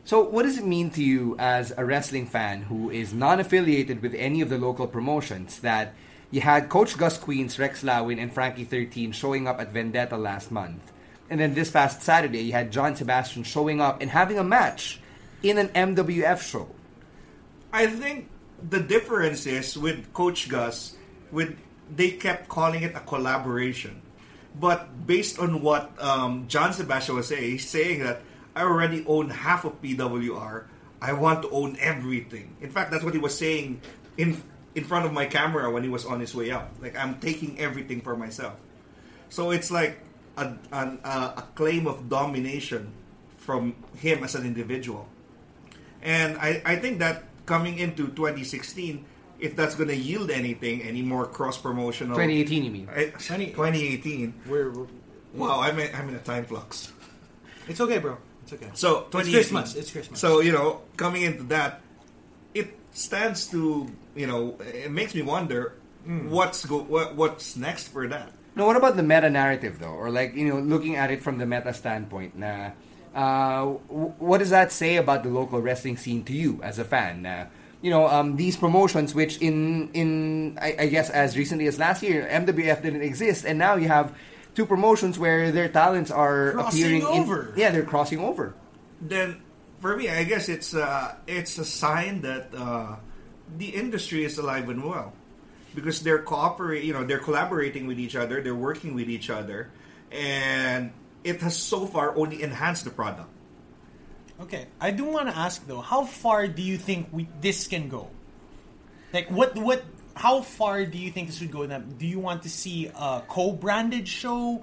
So, what does it mean to you as a wrestling fan who is non affiliated with any of the local promotions that you had Coach Gus Queens, Rex Lawin, and Frankie 13 showing up at Vendetta last month? And then this past Saturday, you had John Sebastian showing up and having a match in an MWF show. I think the difference is with Coach Gus, with they kept calling it a collaboration, but based on what um, John Sebastian was saying, he's saying that I already own half of PWR. I want to own everything. In fact, that's what he was saying in in front of my camera when he was on his way out. Like I'm taking everything for myself. So it's like a, an, a, a claim of domination from him as an individual. And I, I think that coming into 2016, if that's going to yield anything, any more cross promotional. 2018, you mean? 2018. We're, we're- Wow, I'm in, I'm in a time flux. it's okay, bro. It's okay. So It's 2018. Christmas. It's Christmas. So you know, coming into that, it stands to you know, it makes me wonder Hmm. what's go, what, what's next for that. No, what about the meta narrative though, or like you know, looking at it from the meta standpoint? Na, uh, w- what does that say about the local wrestling scene to you as a fan? Na, you know, um, these promotions, which in in I, I guess as recently as last year, MWF didn't exist, and now you have two promotions where their talents are Crossing appearing. over. In, yeah, they're crossing over. then for me, I guess it's uh, it's a sign that uh, the industry is alive and well because they're cooperate, you know, they're collaborating with each other, they're working with each other, and it has so far only enhanced the product. Okay, I do want to ask though, how far do you think we this can go? Like, what what? How far do you think this would go? Do you want to see a co-branded show,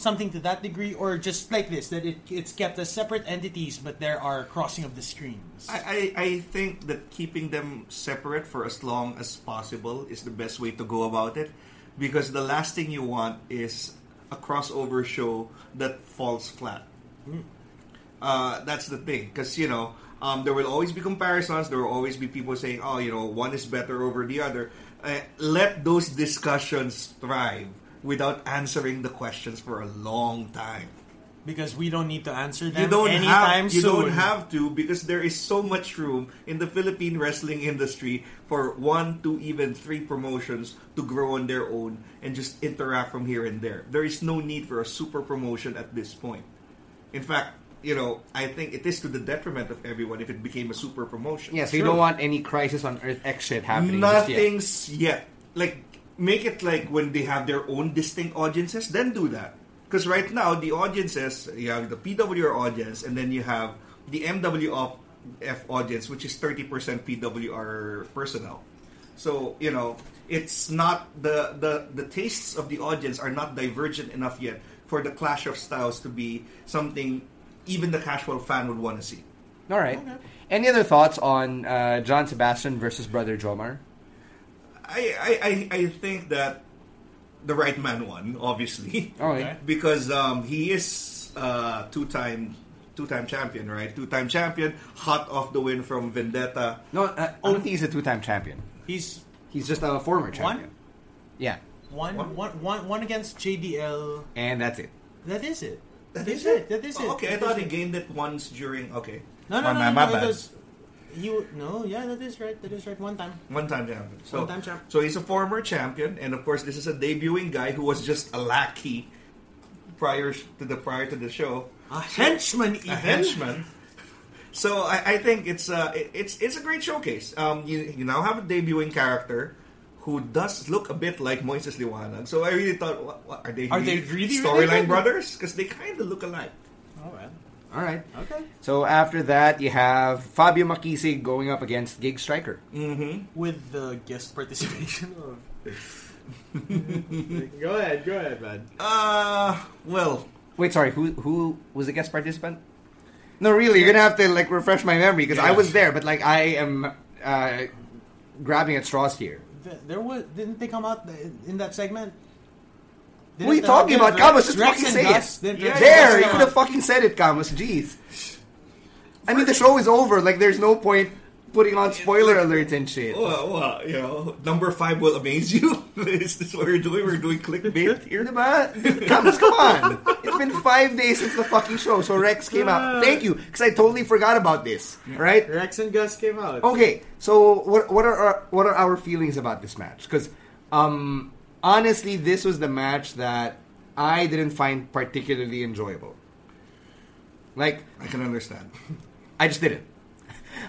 something to that degree, or just like this that it, it's kept as separate entities, but there are crossing of the streams? I, I, I think that keeping them separate for as long as possible is the best way to go about it because the last thing you want is a crossover show that falls flat. Uh, that's the thing because you know um, there will always be comparisons. There will always be people saying, "Oh, you know, one is better over the other." Uh, let those discussions thrive without answering the questions for a long time. because we don't need to answer them You don't anytime have you soon. don't have to because there is so much room in the Philippine wrestling industry for one, two, even three promotions to grow on their own and just interact from here and there. There is no need for a super promotion at this point. In fact, you know, I think it is to the detriment of everyone if it became a super promotion. Yeah, so you don't want any crisis on Earth X shit happening. just yet. Nothing's yet. Like, make it like when they have their own distinct audiences, then do that. Because right now, the audiences, you have the PWR audience, and then you have the MWF audience, which is 30% PWR personnel. So, you know, it's not, the, the, the tastes of the audience are not divergent enough yet for the clash of styles to be something even the casual fan would want to see. All right. Any other thoughts on uh, John Sebastian versus Brother Jomar? I, I, I, I think that the right man won, obviously. All right. Because um, he is uh, two time two-time champion, right? Two-time champion, hot off the win from Vendetta. No, uh, I don't think he's a two-time champion. He's He's just a former champion. Yeah, one, One? one, one, one against JDL. and that's it. That is it. That is is it. it. That is it. Oh, okay, I thought he gained it once during. Okay, No, no, My no, bad, no. my it bad. was, you no, yeah, that is right. That is right. One time. One-time champion. So, One-time champ. so he's a former champion, and of course, this is a debuting guy who was just a lackey prior to the prior to the show. A henchman, even. a henchman. So I, I think it's uh, it- it's it's a great showcase. Um, you you now have a debuting character who does look a bit like Moises Liwanag. So I really thought, what, what, are they Are they really storyline brothers? Because they kind of look alike. All right. All right. Okay. So after that, you have Fabio Makisig going up against Gig Striker. With the guest participation of. go ahead, go ahead, man. Uh, well, Wait, sorry. Who who was the guest participant? No, really, you're gonna have to like refresh my memory because I was there, but like I am uh, grabbing at straws here. There was didn't they come out in that segment? What are you talking about, Camus? Just fucking say it. Yeah, there, you could have fucking said it, Camus. Jeez. I mean, the show is over. Like, there's no point putting on spoiler alerts and shit. well, well, you know, number five will amaze you. Is this what we're doing? We're doing clickbait here. Diba? Camus, come on. It's been five days since the fucking show, so Rex came out. Thank you, because I totally forgot about this. Right? Rex and Gus came out. Okay, so what what are our, what are our feelings about this match? Because um, honestly, this was the match that I didn't find particularly enjoyable. Like, I can understand. I just didn't.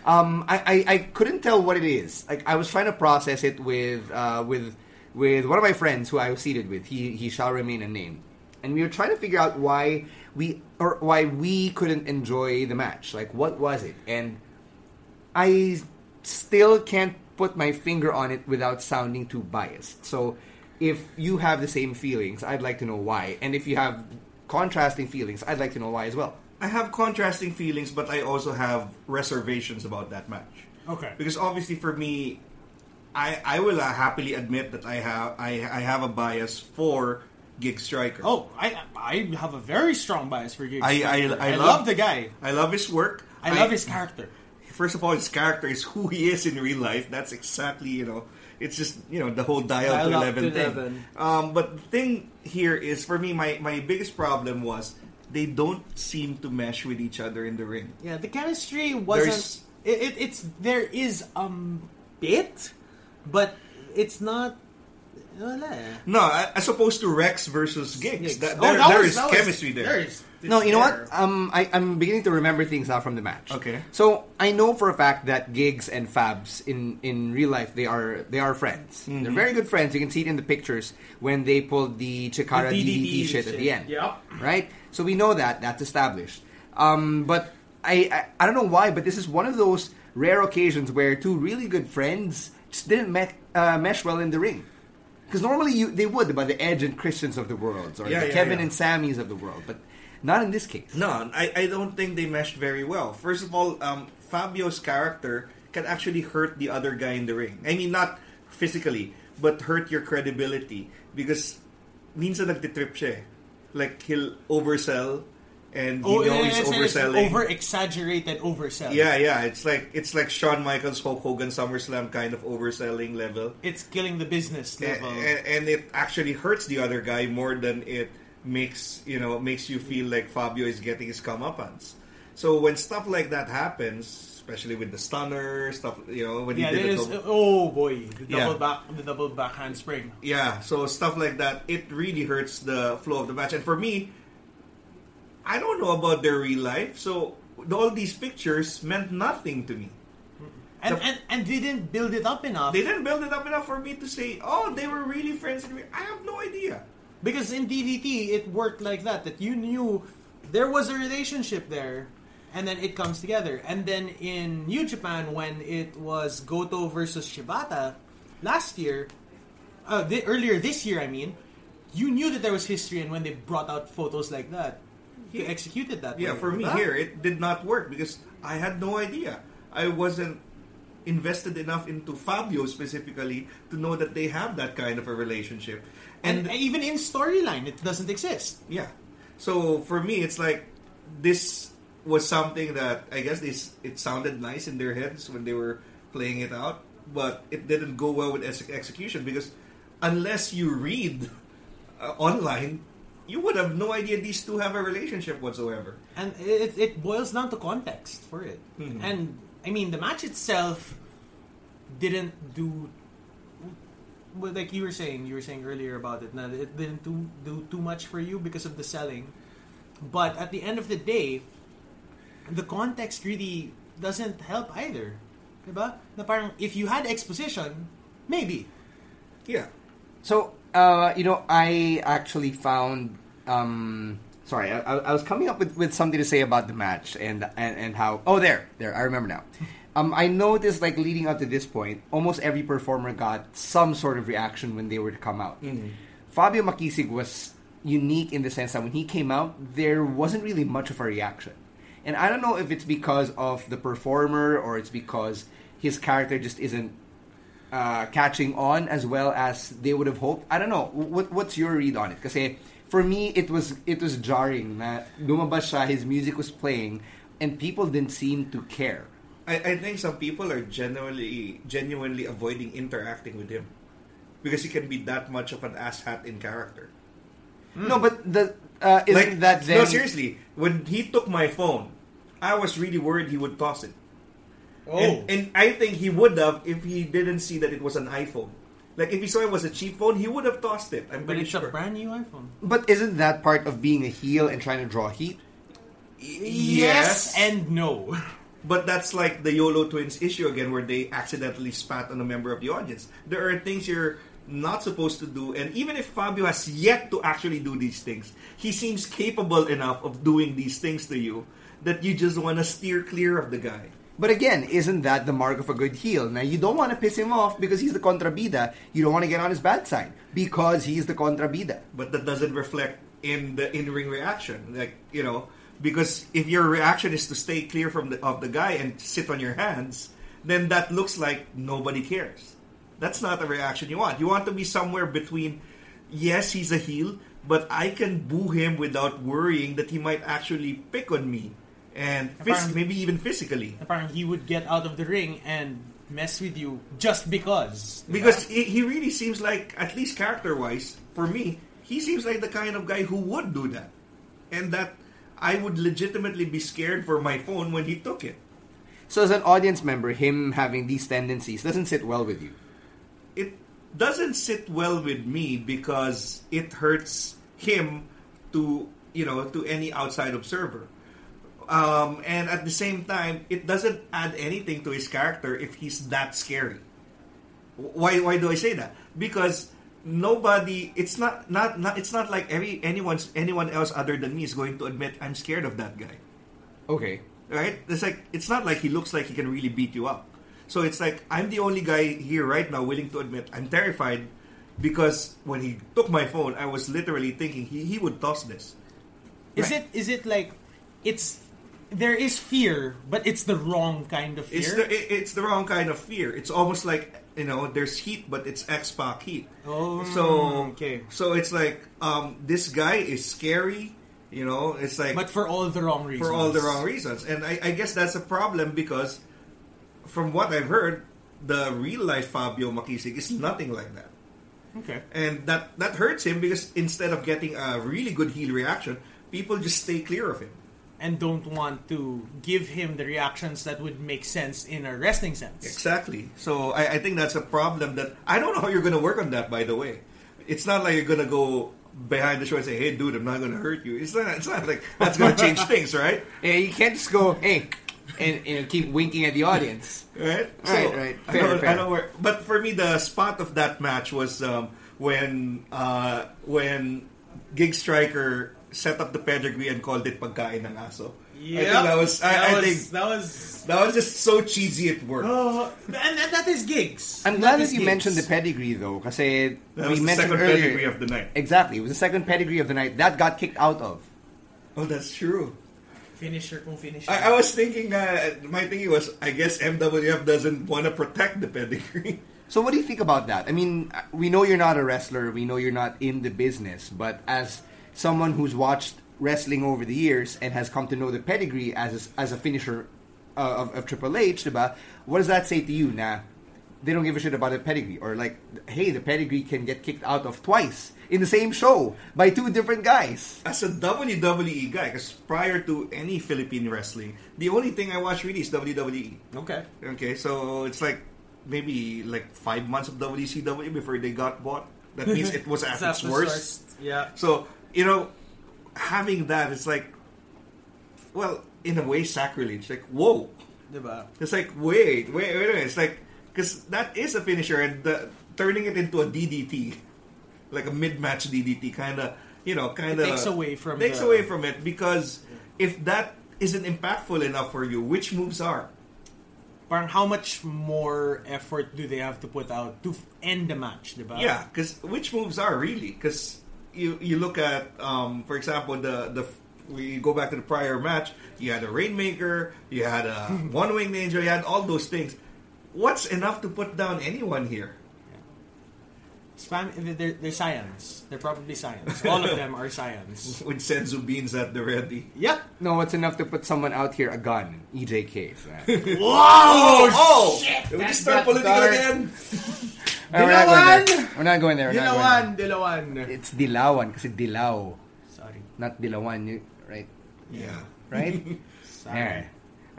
Um, I, I, I couldn't tell what it is. Like I was trying to process it with uh, with with one of my friends who I was seated with. He he shall remain unnamed, and we were trying to figure out why we or why we couldn't enjoy the match. Like what was it? And I still can't put my finger on it without sounding too biased. So if you have the same feelings, I'd like to know why. And if you have contrasting feelings, I'd like to know why as well. I have contrasting feelings, but I also have reservations about that match. Okay. Because obviously, for me, I I will uh, happily admit that I have I I have a bias for Gig Striker. Oh, I I have a very strong bias for Gig. I- I- Striker. I love, love- the guy. I love his work. I love his character. First of all, his character is who he is in real life. That's exactly you know. It's just you know the whole dial, Dial to eleven to thing. 11. Um, but the thing here is for me, my my biggest problem was they don't seem to mesh with each other in the ring. Yeah, the chemistry wasn't. It, it, it's there is um bit, but it's not. Wala. eh. No, as opposed to Rex versus Gigs. Gigs. That, Oh, there, that there was- is that was- chemistry there. there is- No, it's you know there. what? Um, I, I'm beginning to remember things now from the match. Okay. So I know for a fact that Gigs and Fabs in, in real life they are they are friends. Mm-hmm. They're very good friends. You can see it in the pictures when they pulled the Chikara The DDT, DDT shit at the end. Yep. Right. So we know that that's established. Um, but I, I I don't know why, but this is one of those rare occasions where two really good friends just didn't met, uh, mesh well in the ring. Because normally you they would, by the Edge and Christians of the world, or Yeah, the yeah, Kevin yeah. and Samis of the world, but not in this case. No, I, I don't think they meshed very well. First of all, um, Fabio's character can actually hurt the other guy in the ring. I mean, not physically, but hurt your credibility. Because minsan nagtitrip siya eh. Like, he'll oversell, and you Oh, know yeah, he's overselling. over exaggerated oversell. yeah, yeah, it's like it's like Shawn Michaels Hulk Hogan SummerSlam kind of overselling level. it's killing the business level. and, and it actually hurts the other guy more than it makes you know makes you feel like Fabio is getting his comeuppance. So when stuff like that happens, especially with the stunner stuff, you know when he yeah, did there the is. double- Oh boy, the Yeah. double back, the double back handspring. yeah, so stuff like that, it really hurts the flow of the match. And for me, I don't know about their real life, so all these pictures meant nothing to me. And, The- and and they didn't build it up enough. They didn't build it up enough for me to say, "Oh, they were really friends." I have no idea. Because in DDT, it worked like that. That you knew there was a relationship there, and then it comes together. And then in New Japan, when it was Goto versus Shibata last year, uh, the, earlier this year, I mean, you knew that there was history, and when they brought out photos like that, they executed that. Yeah, way. for me Huh? here, it did not work because I had no idea. I wasn't invested enough into Fabio specifically to know that they have that kind of a relationship. and, And, even in storyline, it doesn't exist. yeah, so for me, it's like this was something that I guess they, it sounded nice in their heads when they were playing it out, but it didn't go well with ex- execution because unless you read uh, online, you would have no idea these two have a relationship whatsoever. and it, it boils down to context for it. Mm-hmm. And I mean, the match itself didn't do. Well, like you were saying, you were saying earlier about it. Now it didn't do do too much for you because of the selling, but at the end of the day, the context really doesn't help either, diba? Na parang if you had exposition, maybe. Yeah. So, uh, you know, I actually found. Um, sorry, I, I was coming up with, with something to say about the match and, and and how. Oh, there, there, I remember now. Um, I noticed, like leading up to this point, almost every performer got some sort of reaction when they were to come out. Fabio Makisig was unique in the sense that when he came out, there wasn't really much of a reaction. And I don't know if it's because of the performer or it's because his character just isn't uh, catching on as well as they would have hoped. I don't know. What what's your read on it? Kasi for me it was it was jarring that lumabas siya, his music was playing and people didn't seem to care. I, I think some people are genuinely genuinely avoiding interacting with him because he can be that much of an asshat in character. No, but the uh, isn't that then no seriously when he took my phone i was really worried he would toss it Oh. and, and i think he would have if he didn't see that it was an iphone like if he saw it was a cheap phone he would have tossed it i'm But pretty it's sure a brand new iPhone. But isn't that part of being a heel and trying to draw heat? yes and no. but that's like the yolo twins issue again where they accidentally spat on a member of the audience there are things you're not supposed to do and even if fabio has yet to actually do these things he seems capable enough of doing these things to you that you just want to steer clear of the guy But again, isn't that the mark of a good heel? Now, you don't want to piss him off because he's the contrabida. You don't want to get on his bad side because he's the contrabida. but that doesn't reflect in the in-ring reaction. Like you know, because if your reaction is to stay clear from the of the guy and sit on your hands, then that looks like nobody cares. That's not the reaction you want. You want to be somewhere between. Yes, he's a heel, but I can boo him without worrying that he might actually pick on me, and phys- maybe even physically. Apparently, he would get out of the ring and mess with you just because. Because he, he really seems like, at least character wise, for me, he seems like the kind of guy who would do that. And that I would legitimately be scared for my phone when he took it. So, as an audience member, him having these tendencies doesn't sit well with you. It doesn't sit well with me because it hurts him to, you know, to any outside observer. Um, and at the same time, it doesn't add anything to his character if he's that scary. Why? Why do I say that? Because nobody. It's not. Not. not it's not like every anyone's anyone else other than me is going to admit I'm scared of that guy. Okay. Right? It's like it's not like he looks like he can really beat you up. So it's like I'm the only guy here right now willing to admit I'm terrified because when he took my phone, I was literally thinking he, he would toss this. Is it is it like it's there is fear, but it's the wrong kind of fear? It's the it, it's the wrong kind of fear. It's almost like you know there's heat, but it's X Pac heat. Oh, so okay. So it's like um, this guy is scary. You know, it's like but for all the wrong reasons. for all the wrong reasons, and I, I guess that's a problem because from what I've heard, the real life Fabio Makisig is nothing like that. Okay. And that, that hurts him because instead of getting a really good heel reaction, people just stay clear of him. And don't want to give him the reactions that would make sense in a wrestling sense. Exactly. So I, I think that's a problem that I don't know how you're going to work on that. By the way, it's not like you're going to go behind the show and say, "Hey, dude, I'm not going to hurt you." It's not. It's not like that's going to change things, right? Yeah, you can't just go, hey, and, and keep winking at the audience. Right. Right, right. I Fair, know, fair. I know where, but for me, the spot of that match was um, when uh, when Gig Striker set up the pedigree and called it pagkain ng aso. I think that was. I, that I was, think that was that was just so cheesy at work. Oh, and that, that is gigs. I'm glad is that you gigs. mentioned the pedigree, though, because eh, we was the mentioned second earlier. pedigree of the night. Exactly, it was the second pedigree of the night that got kicked out of. Oh, that's true. finisher kung finisher. I, I was thinking that my thinking was, I guess MWF doesn't want to protect the pedigree. So, what do you think about that? I mean, we know you're not a wrestler, we know you're not in the business, but as someone who's watched wrestling over the years and has come to know the pedigree as a, as a finisher uh, of, of Triple H, diba? What does that say to you? Na they don't give a shit about the pedigree, or like, hey, the pedigree can get kicked out of twice in the same show by two different guys. As a WWE guy, because prior to any Philippine wrestling, the only thing I watch really is WWE. Okay. Okay, so it's like maybe like five months of WCW before they got bought. That means it was at its the worst. Yeah. So you know, having that, it's like, well, in a way, sacrilege. Like, whoa, Diba? it's like, wait, wait, wait a minute. It's like, because that is a finisher, and the, turning it into a DDT, like a mid-match DDT, kind of, you know, kind of takes away from takes the- away from it because if that isn't impactful enough for you, which moves are? Parang how much more effort do they have to put out to end the match, diba? Yeah, because which moves are really? Because you you look at, um, for example, the the we go back to the prior match. You had a rainmaker, you had a one wing ninja, you had all those things. What's enough to put down anyone here? Spam, they're, they're science. They're probably science. All of them are science. With Senzu beans at the ready. Yep. No, it's enough to put someone out here a gun. EJK. Oh, oh! Did we just That start political dark. again? we're, not going Dilawan! there. we're not going there. We're not going Dilawan, Dilawan. there. It's Dilawan kasi Dilao, Sorry. not Dilawan. You, right? Yeah. Right? Sorry. Alright.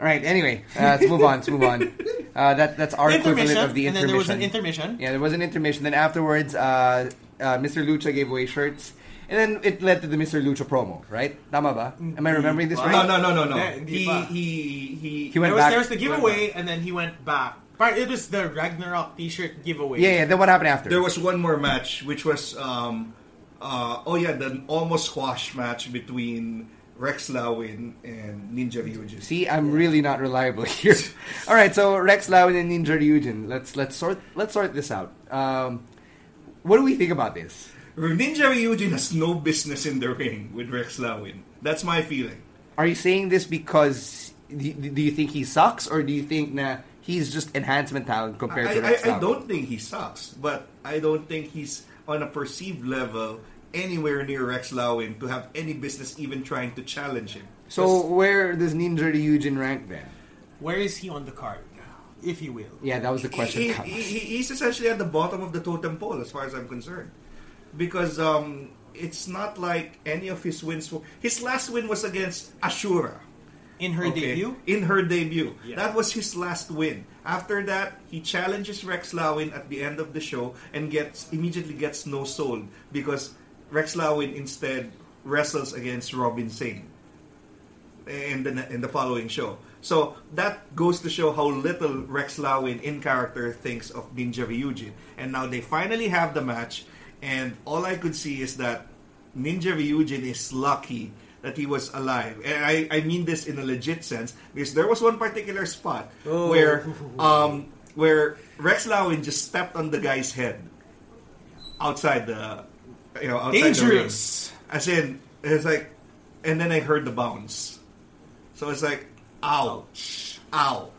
All right. Anyway, uh, let's move on. Let's move on. Uh, that that's our equivalent of the intermission. and intermission. then there was an intermission. Yeah, there was an intermission. Then afterwards, uh, uh, Mr. Lucha gave away shirts, and then it led to the Mr. Lucha promo. Right? Tama ba? Am I remembering this Wow. right? No, no, no, no, no. He, he, he, He went There was, back. there was the giveaway, and then he went back. Part it was the Ragnarok T-shirt giveaway. Yeah, yeah. Then what happened after? There was one more match, which was um, uh, oh yeah, the almost squash match between Rex Lawin and Ninja Ryujin. See, I'm really not reliable here. All right, so Rex Lawin and Ninja Ryujin. Let's let's sort let's sort this out. Um, what do we think about this? Ninja Ryujin has no business in the ring with Rex Lawin. That's my feeling. Are you saying this because do do you think he sucks, or do you think na he's just enhancement talent compared I, to I, Rex I Lawin? don't think he sucks, but I don't think he's on a perceived level anywhere near Rex Lawin to have any business even trying to challenge him. So where does Ninja Ryujin rank then? Where is he on the card, if you will? Yeah, that was the question. He, he, he- he's essentially at the bottom of the totem pole, as far as I'm concerned, because um, it's not like any of his wins. Were, his last win was against Ashura In her okay, debut, In her debut, Yeah. that was his last win. After that, he challenges Rex Lawin at the end of the show and gets immediately gets no sold because Rex Lawin instead wrestles against Robin Sane in the in the following show. So that goes to show how little Rex Lawin in character thinks of Ninja Ryujin. And now they finally have the match, and all I could see is that Ninja Ryujin is lucky that he was alive. And I, I mean this in a legit sense because there was one particular spot where um, where Rex Lawin just stepped on the guy's head outside the you know outside Dangerous. the ring. As in, it's like, and then I heard the bounce. So it's like, ouch, ow.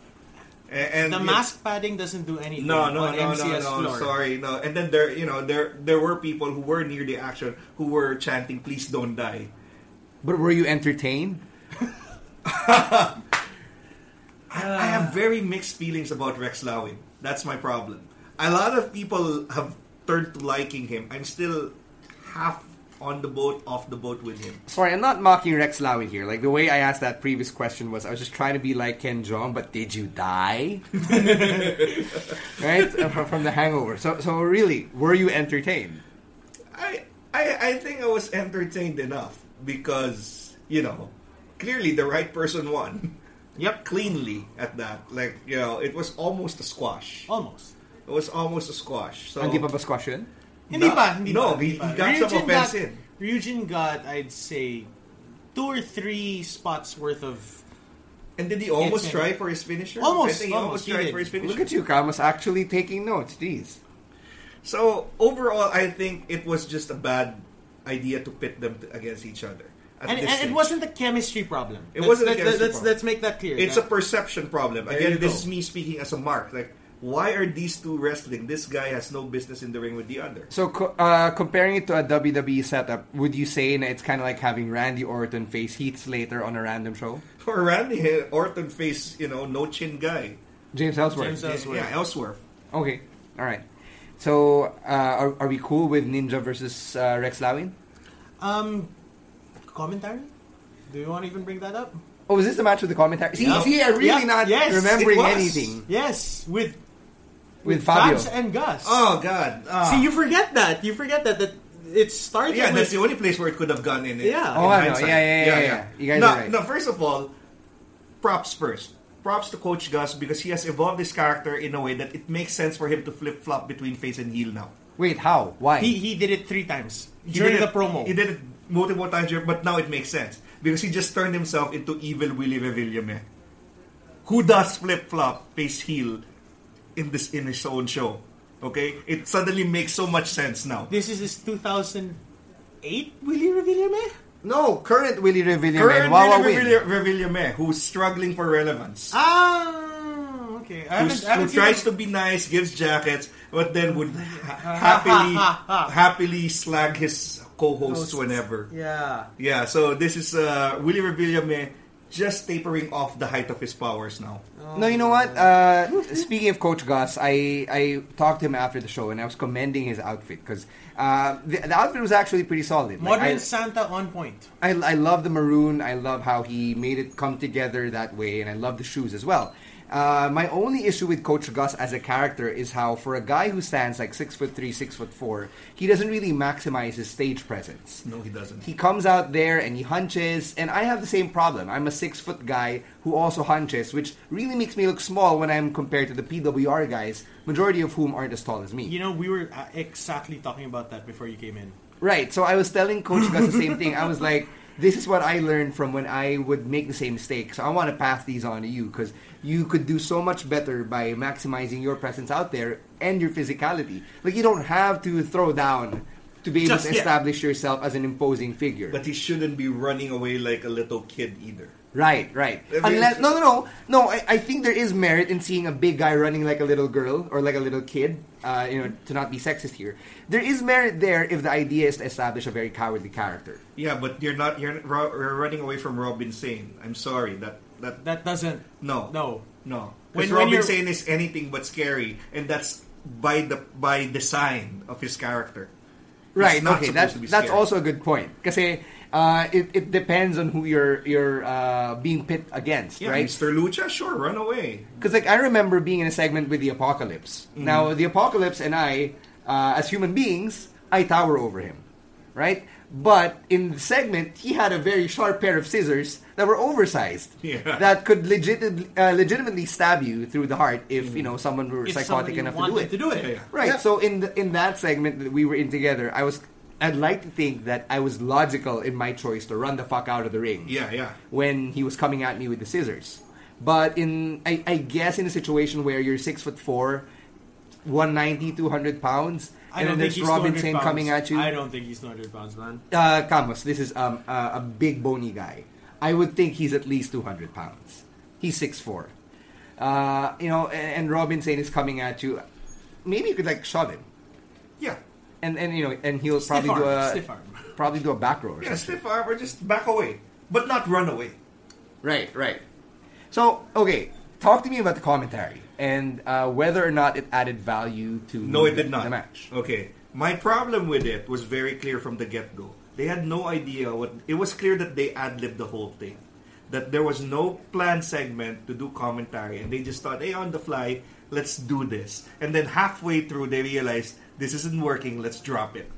A- And, the mask padding doesn't do anything No, no, on no, no, MCS no. floor. Sorry, no. And then there, you know, there there were people who were near the action who were chanting, "Please don't die." But were you entertained? I, I have very mixed feelings about Rex Lawin. That's my problem. A lot of people have turned to liking him. I'm still half on the boat, off the boat with him. Sorry, I'm not mocking Rex Lawin here. Like the way I asked that previous question was, I was just trying to be like Ken Jeong, but did you die? right Uh, from, from the Hangover. So, so really, were you entertained? I, I I think I was entertained enough because you know clearly the right person won. Yep, Cleanly at that, like you know, it was almost a squash. almost. It was almost a squash. So Hindi pa ba squash yun? Hindi No, pa, hindi no, pa, he- he got some Ryujin offense got- in. Ryujin got, I'd say, two or three spots worth of. And did he almost Yes, try for his finisher? Almost, I think he almost, almost tried did. for his finisher. Look at you, Camus, actually taking notes. Jeez. So overall, I think it was just a bad idea to pit them against each other. And, and it wasn't a chemistry problem. It Let's- wasn't a let- chemistry let's, problem. Let's make that clear. It's na- a perception problem. There Again, this go. is me speaking as a mark. Like Why are these two wrestling? This guy has no business in the ring with the other. So, co- uh, comparing it to a WWE setup, would you say that it's kind of like having Randy Orton face Heath Slater on a random show? Or Randy Orton face, you know, no chin guy. James Ellsworth. James Ellsworth. Yeah, Ellsworth. Okay, all right. So, uh, are, are we cool with Ninja versus uh, Rex Lawin? Um, commentary? Do you want to even bring that up? Oh, was this the match with the commentary? See, Yeah. see, I'm really Yeah, not yes, remembering anything Yes, with with Fabio. Fabs and Gus. Oh God! Ah. See, you forget that. You forget that that it started. yeah, with, that's the only place where it could have gone in. Yeah. in Oh, I know. hindsight. Yeah, yeah, yeah, yeah. You guys no, are right. no. First of all, props first. Props to Coach Gus because he has evolved his character in a way that it makes sense for him to flip flop between face and heel now. Wait, how? Why? He he did it three times He during the it- promo. He did it multiple times, but now it makes sense because he just turned himself into evil Willie Revillame, who does flip flop face heel in this in his own show. Okay, it suddenly makes so much sense now. This is his 2008 Willie Revillame. no, current Willie Revillame Current and Wawa Willie Win. Revillame- Revillame, who's struggling for relevance. Ah, okay. I haven't, I haven't who tries it. to be nice, gives jackets, but then would ha- happily happily slag his co-hosts Hosts. whenever. Yeah. Yeah, so this is uh, Willie Revillame just tapering off the height of his powers now. No, you know what? Uh, speaking of Coach Gus, I, I talked to him after the show and I was commending his outfit because uh, the, the outfit was actually pretty solid. Like, Modern I, Santa on point. I, I love the maroon. I love how he made it come together that way, and I love the shoes as well. Uh, my only issue with Coach Gus as a character is how, for a guy who stands like six foot three, six foot four, he doesn't really maximize his stage presence. No, he doesn't. He comes out there and he hunches, and I have the same problem. I'm a six foot guy who also hunches, which really makes me look small when I'm compared to the PWR guys, majority of whom aren't as tall as me. You know, we were uh, exactly talking about that before you came in. Right. So I was telling Coach Gus the same thing. I was like, this is what I learned from when I would make the same mistake. So I want to pass these on to you because you could do so much better by maximizing your presence out there and your physicality. Like you don't have to throw down to be able Just to yet. establish yourself as an imposing figure. But he shouldn't be running away like a little kid either. Right, right. I Unless no, no, no, no. I, I think there is merit in seeing a big guy running like a little girl or like a little kid. Uh, you know, to not be sexist here, there is merit there if the idea is to establish a very cowardly character. Yeah, but you're not. You're, you're running away from Robin Sane. I'm sorry. That that That doesn't. no No. no. When- Because Robin you're- Sane is anything but scary, and that's by the by design of his character. He's Right. not okay. That's to be that's also a good point. Because uh, it it depends on who you're you're uh, being pit against, Yeah, right? Mr. Lucha, sure, run away. Because like I remember being in a segment with the Apocalypse. Mm-hmm. Now the Apocalypse and I, uh, as human beings, I tower over him, right? But in the segment, he had a very sharp pair of scissors that were oversized, Yeah. that could legit- uh, legitimately stab you through the heart if you know someone were If psychotic enough to do it. to do it. Yeah, yeah. Right. Yeah. So in the, in that segment that we were in together, I was I'd like to think that I was logical in my choice to run the fuck out of the ring Yeah, yeah. when he was coming at me with the scissors. But in I, I guess in a situation where you're six foot four, 190, 200 pounds, I and then there's he's Robin 200 Sane pounds. coming at you. I don't think he's 200 pounds, man. Uh, Camus, this is um, uh, a big bony guy. I would think he's at least 200 pounds. He's 6'4". Uh, you know, and, and Robin Sane is coming at you. Maybe you could like shove him. Yeah. And, and you know, and he'll Stiff probably arm, do a stiff arm. probably do a back row or Yeah, something. stiff arm or just back away. But not run away. Right, right. So, okay, talk to me about the commentary and uh, whether or not it added value to No, it did not. the match. Okay. My problem with it was very clear from the get go. They had no idea what. It was clear that they ad libbed the whole thing. That there was no planned segment to do commentary, and they just thought, hey, on the fly, let's do this. And then halfway through, they realized this isn't working, let's drop it.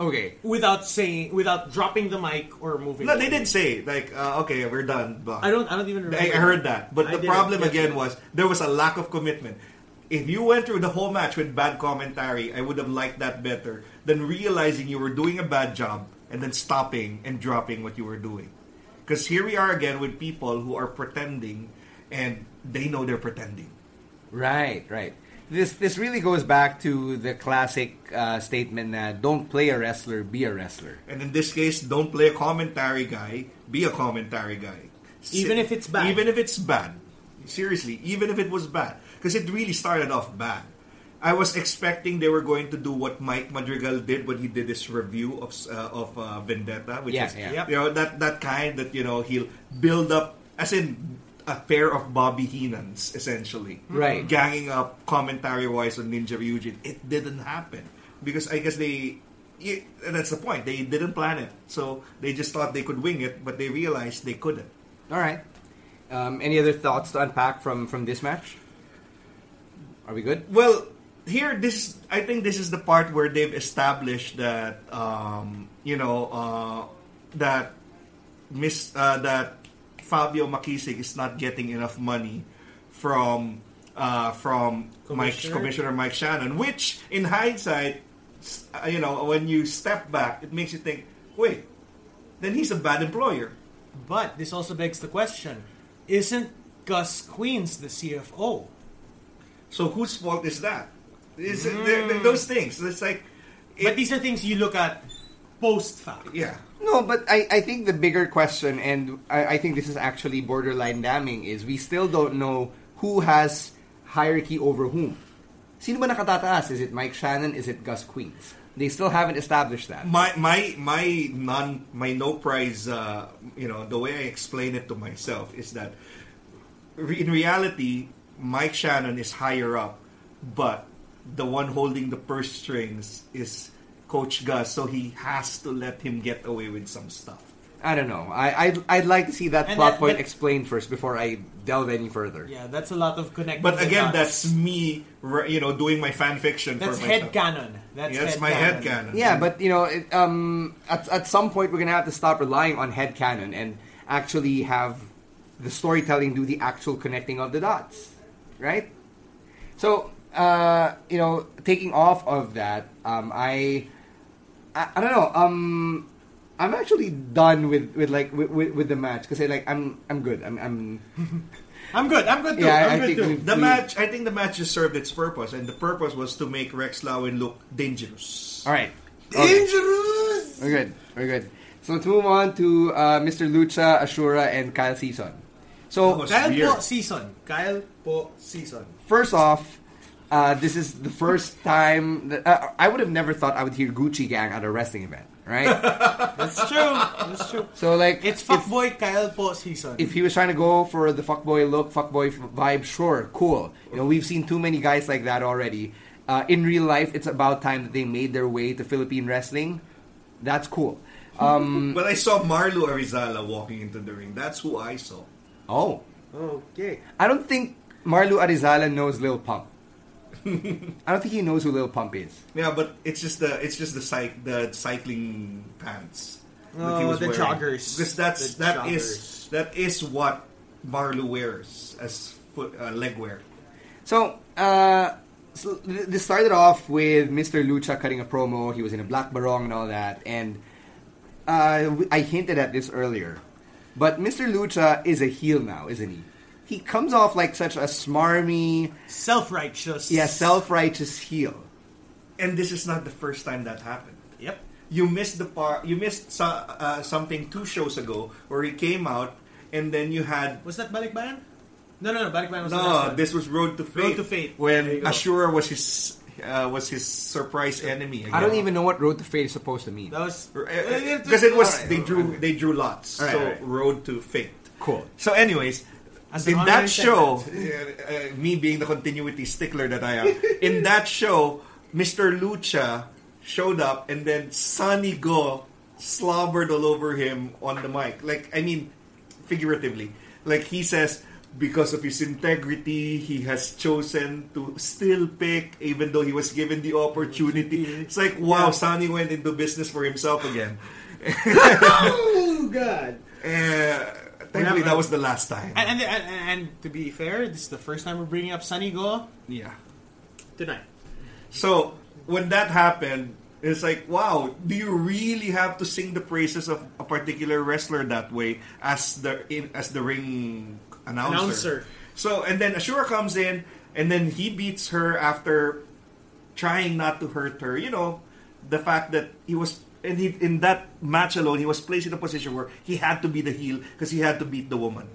Okay, Without saying, without dropping the mic or moving. No, they did say, like, uh, okay, we're done. blah. I don't. I don't even remember. I heard that. But I the problem again was there was a lack of commitment. If you went through the whole match with bad commentary, I would have liked that better than realizing you were doing a bad job and then stopping and dropping what you were doing. Because here we are again with people who are pretending and they know they're pretending. right, right. This this really goes back to the classic uh, statement that don't play a wrestler, be a wrestler. And in this case, don't play a commentary guy, be a commentary guy. Even if it's bad. Even if it's bad. Seriously, even if it was bad. because it really started off bad. I was expecting they were going to do what Mike Madrigal did when he did his review of uh, of uh, Vendetta, which Yeah, is yeah. you know that that kind that you know he'll build up as in a pair of Bobby Heenans essentially, Right. Ganging up commentary wise on Ninja Ryujin. It didn't happen because I guess they. That's the point. They didn't plan it, so they just thought they could wing it, but they realized they couldn't. All right. Um, any other thoughts to unpack from from this match? Are we good? Well, here this I think this is the part where they've established that um, you know uh, that Miss uh, that Fabio Makisig is not getting enough money from uh, from Mike Commissioner? Commissioner Mike Shannon, which in hindsight, uh, you know, when you step back, it makes you think, wait, then he's a bad employer. But this also begs the question: Isn't Gus Queens the CFO? So whose fault is that? Is it- they're- they're those things? It's like, But these are things you look at post fact. yeah. No, but I, I think the bigger question, and I, I think this is actually borderline damning, is we still don't know who has hierarchy over whom. Sino ba nakatataas? Is it Mike Shannon? Is it Gus Queens? They still haven't established that. my my my non my no prize uh, you know the way I explain it to myself is that re- in reality Mike Shannon is higher up but the one holding the purse strings is Coach Gus so he has to let him get away with some stuff I don't know. I, I'd, I'd like to see that And plot that- point but- explained first before I delve any further. Yeah, that's a lot of connecting. but again that's me you know doing my fan fiction that's for head canon. That's, yeah, that's head my canon. head canon Yeah, but you know, it, um, at at some point we're gonna have to stop relying on head canon and actually have the storytelling do the actual connecting of the dots, right? So, uh, you know, taking off of that, um, I, I, I don't know, um, I'm actually done with, with like with, with, with the match because like I'm I'm good. I'm I'm I'm good. I'm good too. Yeah, I- I'm I good think too. The We- match, I think the match just served its purpose, and the purpose was to make Rex Lawin look dangerous. all right. Okay. Dangerous. We're good. We're good. So let's move on to uh, Mr. Lucha, Ashura, and Kyle Season. So Kyle weird. po season. Kyle po season. first off, uh, this is the first time that uh, I would have never thought I would hear Gucci Gang at a wrestling event, right? That's true. That's true. so like, It's if, fuckboy Kyle po season. if he was trying to go for the fuckboy look, fuckboy f- vibe, sure, cool. You know, we've seen too many guys like that already. Uh, in real life, it's about time that they made their way to Philippine wrestling. That's cool. Um, But I saw Marlo Arizala walking into the ring. That's who I saw. oh, okay. I don't think Marlo Arizala knows Lil Pump. I don't think he knows who Lil Pump is. Yeah, but it's just the it's just the cyc the cycling pants. that he Oh, was the wearing. joggers. Because that's The that is joggers. that is what Marlo wears as foot uh, leg wear. So, uh, so th- this started off with Mr. Lucha cutting a promo. He was in a black barong and all that. And uh, w- I hinted at this earlier. But Mr. Lucha is a heel now, isn't he? He comes off like such a smarmy, Self-righteous. yeah, self-righteous heel. And this is not the first time that happened. Yep. You missed the part. You missed so, uh, something two shows ago where he came out, and then you had Was that Balikbayan? No, no, no. Balikbayan was the No, last one. this was Road to Fate. Road to Fate. When. Ashura was his uh, was his surprise enemy. Again. I don't even know what Road to Fate is supposed to mean. That was because it was Alright. they drew they drew lots. Alright, so alright. Road to Fate. Cool. So, anyways, As an in that show, segment. uh, uh, me being the continuity stickler that I am, in that show, Mr. Lucha showed up, and then Sonny Go slobbered all over him on the mic. Like, I mean, figuratively. Like he says, because of his integrity, he has chosen to still pick, even though he was given the opportunity. It's like, wow, Sonny went into business for himself again. oh god. Uh, thankfully, that was the last time. And, and, and, and to be fair, this is the first time we're bringing up Sunny Go Yeah. tonight. So when that happened, it's like, wow, do you really have to sing the praises of a particular wrestler that way as the in, as the ring announcer? Announcer. So and then Ashura comes in, and then he beats her after trying not to hurt her. You know, the fact that he was. And he, in that match alone, he was placed in a position where he had to be the heel because he had to beat the woman.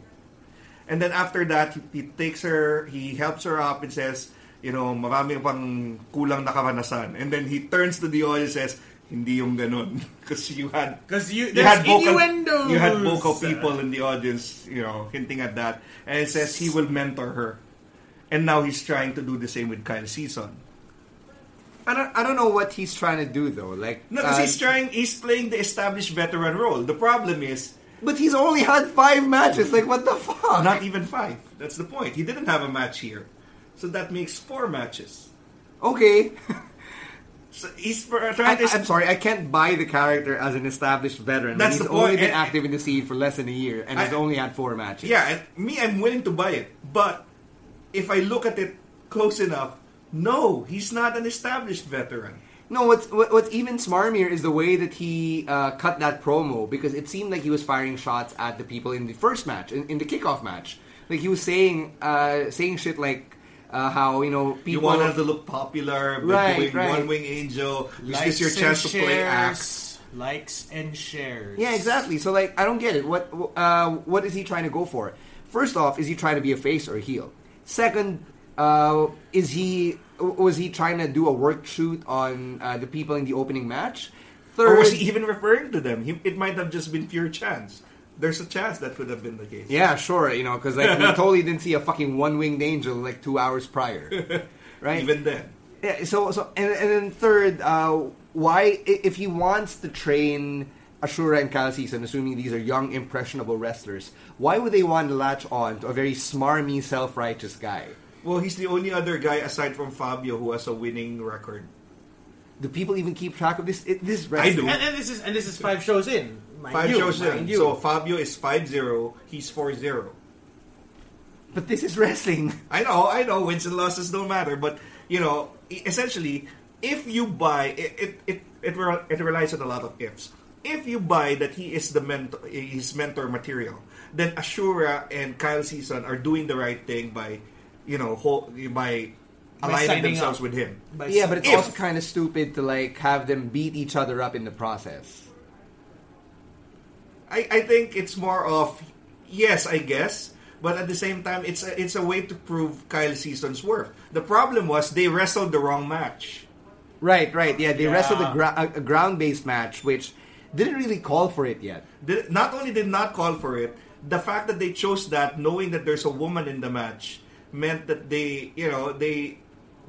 And then after that, he, he takes her, he helps her up and says, you know, marami pang kulang na karanasan. And then he turns to the audience and says, hindi yung ganun. Because you had... Because you, You had, vocal, innuendos. you had vocal people in the audience, you know, hinting at that. And it says he will mentor her. And now he's trying to do the same with Kyle Season. I don't, I don't know what he's trying to do though. Like, No, because uh, he's trying, he's playing the established veteran role. The problem is, but he's only had five matches. Like, what the fuck? not even five. That's the point. He didn't have a match here. So that makes four matches. okay. So he's trying I, to... I'm sorry, I can't buy the character as an established veteran. That's he's the point. only been And- active in the scene for less than a year and has only had four matches. Yeah, me, I'm willing to buy it. But if I look at it close enough, no, he's not an established veteran. No, what's what, what's even smarmier is the way that he uh, cut that promo because it seemed like he was firing shots at the people in the first match, in, in the kickoff match. Like he was saying, uh, saying shit like uh, how you know You people. want us to look popular, but Right, doing right. One Wing Angel. Is Likes this your and chance to play act? shares. Likes and shares. yeah, exactly. So like, I don't get it. What uh, what is he trying to go for? First off, is he trying to be a face or a heel? Second, uh, is he was he trying to do a work shoot on uh, the people in the opening match? Third, Or was he even referring to them? He, it might have just been pure chance. There's a chance that could have been the case. Yeah, sure. You know, because like we totally didn't see a fucking one-winged angel like two hours prior, right? Even then. yeah. So, so, and, and then third, uh, why if he wants to train Ashura and Kyle Season, assuming these are young, impressionable wrestlers, why would they want to latch on to a very smarmy, self-righteous guy? Well, he's the only other guy aside from Fabio who has a winning record. Do people even keep track of this? It, this I do. wrestling? And, and this is and this is five shows in. Mind Five you, shows in. you. So Fabio is 5-0, he's 4-0. But this is wrestling. I know, I know, wins and losses don't matter, but you know, e- essentially, if you buy it, it it it, it relies on a lot of ifs. If you buy that he is the mentor, his mentor material, then Ashura and Kyle Season are doing the right thing by, you know, ho- by aligning signing themselves up. with him. By yeah, but it's If- also kind of stupid to like have them beat each other up in the process. I, I think it's more of yes, I guess, but at the same time, it's a, it's a way to prove Kyle Season's worth. The problem was they wrestled the wrong match. Right, right. Yeah, they Yeah. wrestled a, gra- a, a ground-based match, which didn't really call for it yet. Did, not only did not call for it, the fact that they chose that, knowing that there's a woman in the match, meant that they, you know, they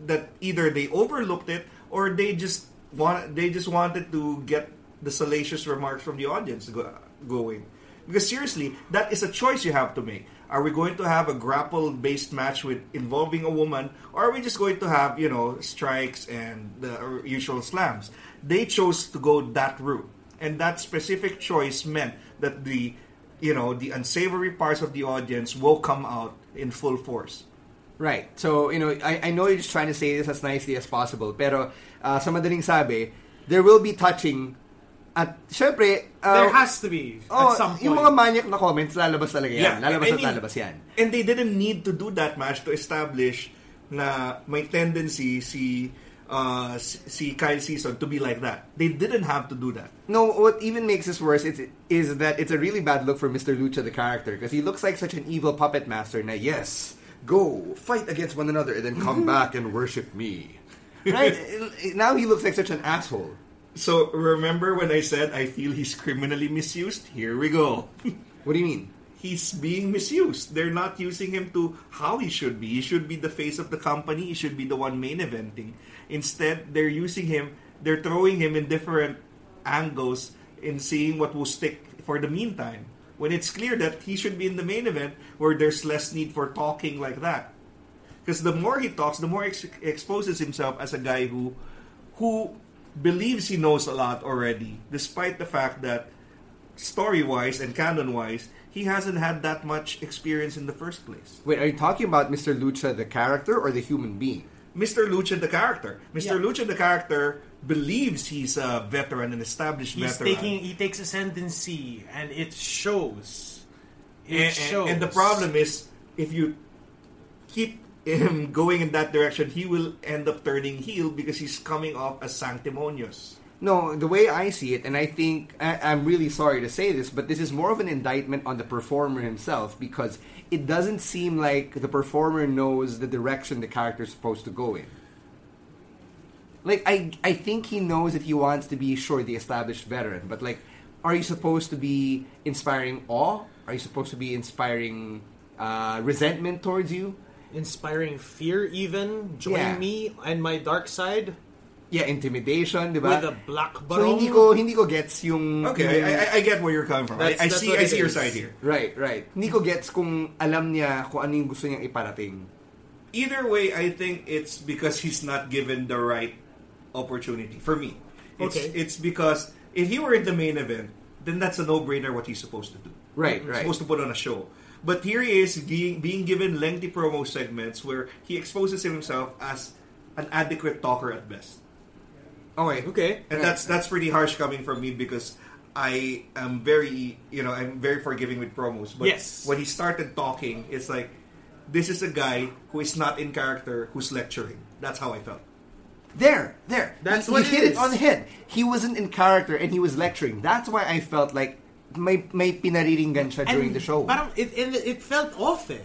that either they overlooked it or they just want they just wanted to get the salacious remarks from the audience go, going. Because seriously, that is a choice you have to make. Are we going to have a grapple-based match with involving a woman, or are we just going to have you know strikes and the usual slams? They chose to go that route, and that specific choice meant that the you know the unsavory parts of the audience will come out in full force. Right. So, you know, I, I know you're just trying to say this as nicely as possible, pero uh, sa madaling sabi, there will be touching at syempre, uh, there has to be oh, at some point. yung mga manyak na comments, lalabas talaga yan. Yeah. lalabas I at lalabas yan. And they didn't need to do that much to establish na may tendency si uh, si si Kyle Season to be like that. They didn't have to do that. No, what even makes this worse is, is that it's a really bad look for Mr. Lucha, the character, because he looks like such an evil puppet master na, yes, go, fight against one another, and then come mm-hmm. back and worship me. Right? now he looks like such an asshole. So remember when I said I feel he's criminally misused? Here we go. What do you mean? he's being misused. They're not using him to how he should be. He should be the face of the company. He should be the one main eventing. Instead, they're using him. They're throwing him in different angles in seeing what will stick for the meantime. When it's clear that he should be in the main event where there's less need for talking like that. Because the more he talks, the more ex- exposes himself as a guy who who believes he knows a lot already, despite the fact that story wise and canon wise, he hasn't had that much experience in the first place. Wait, are you talking about Mr. Lucha, the character, or the human being? Mr. Lucha, the character. Mr. Yeah. Lucha, the character, believes he's a veteran, an established He's veteran. taking he takes ascendancy and it shows. It and, and- shows. and the problem is, if you keep him going in that direction, he will end up turning heel because he's coming off as sanctimonious. No, the way I see it, and I think I, I'm really sorry to say this, but this is more of an indictment on the performer himself because it doesn't seem like the performer knows the direction the character is supposed to go in. Like I, I think he knows that he wants to be sure the established veteran, but like, are you supposed to be inspiring awe? Are you supposed to be inspiring uh, resentment towards you? Inspiring fear, even join Yeah. me and my dark side Yeah, intimidation, di ba? with a black so barong. hindi ko hindi ko gets yung Okay, I, I, I get where you're coming from. I, That's- I that's see I it see your side here. Right, right. Hindi ko gets kung alam niya kung ano yung gusto niyang iparating. Either way, I think it's because he's not given the right opportunity. For me, it's, Okay. it's because if he were in the main event, then that's a no-brainer what he's supposed to do. Right, He's right. supposed to put on a show. But here he is being, being given lengthy promo segments where he exposes himself as an adequate talker at best. Okay. Okay. And that's that's pretty harsh coming from me because I am very you know I'm very forgiving with promos. But Yes. when he started talking, it's like this is a guy who is not in character who's lecturing. That's how I felt. There, there. That's you, what you it hit it is. on the head. He wasn't in character and he was lecturing. That's why I felt like may may pinariringgan siya during the show. Parang it, it, it felt off eh.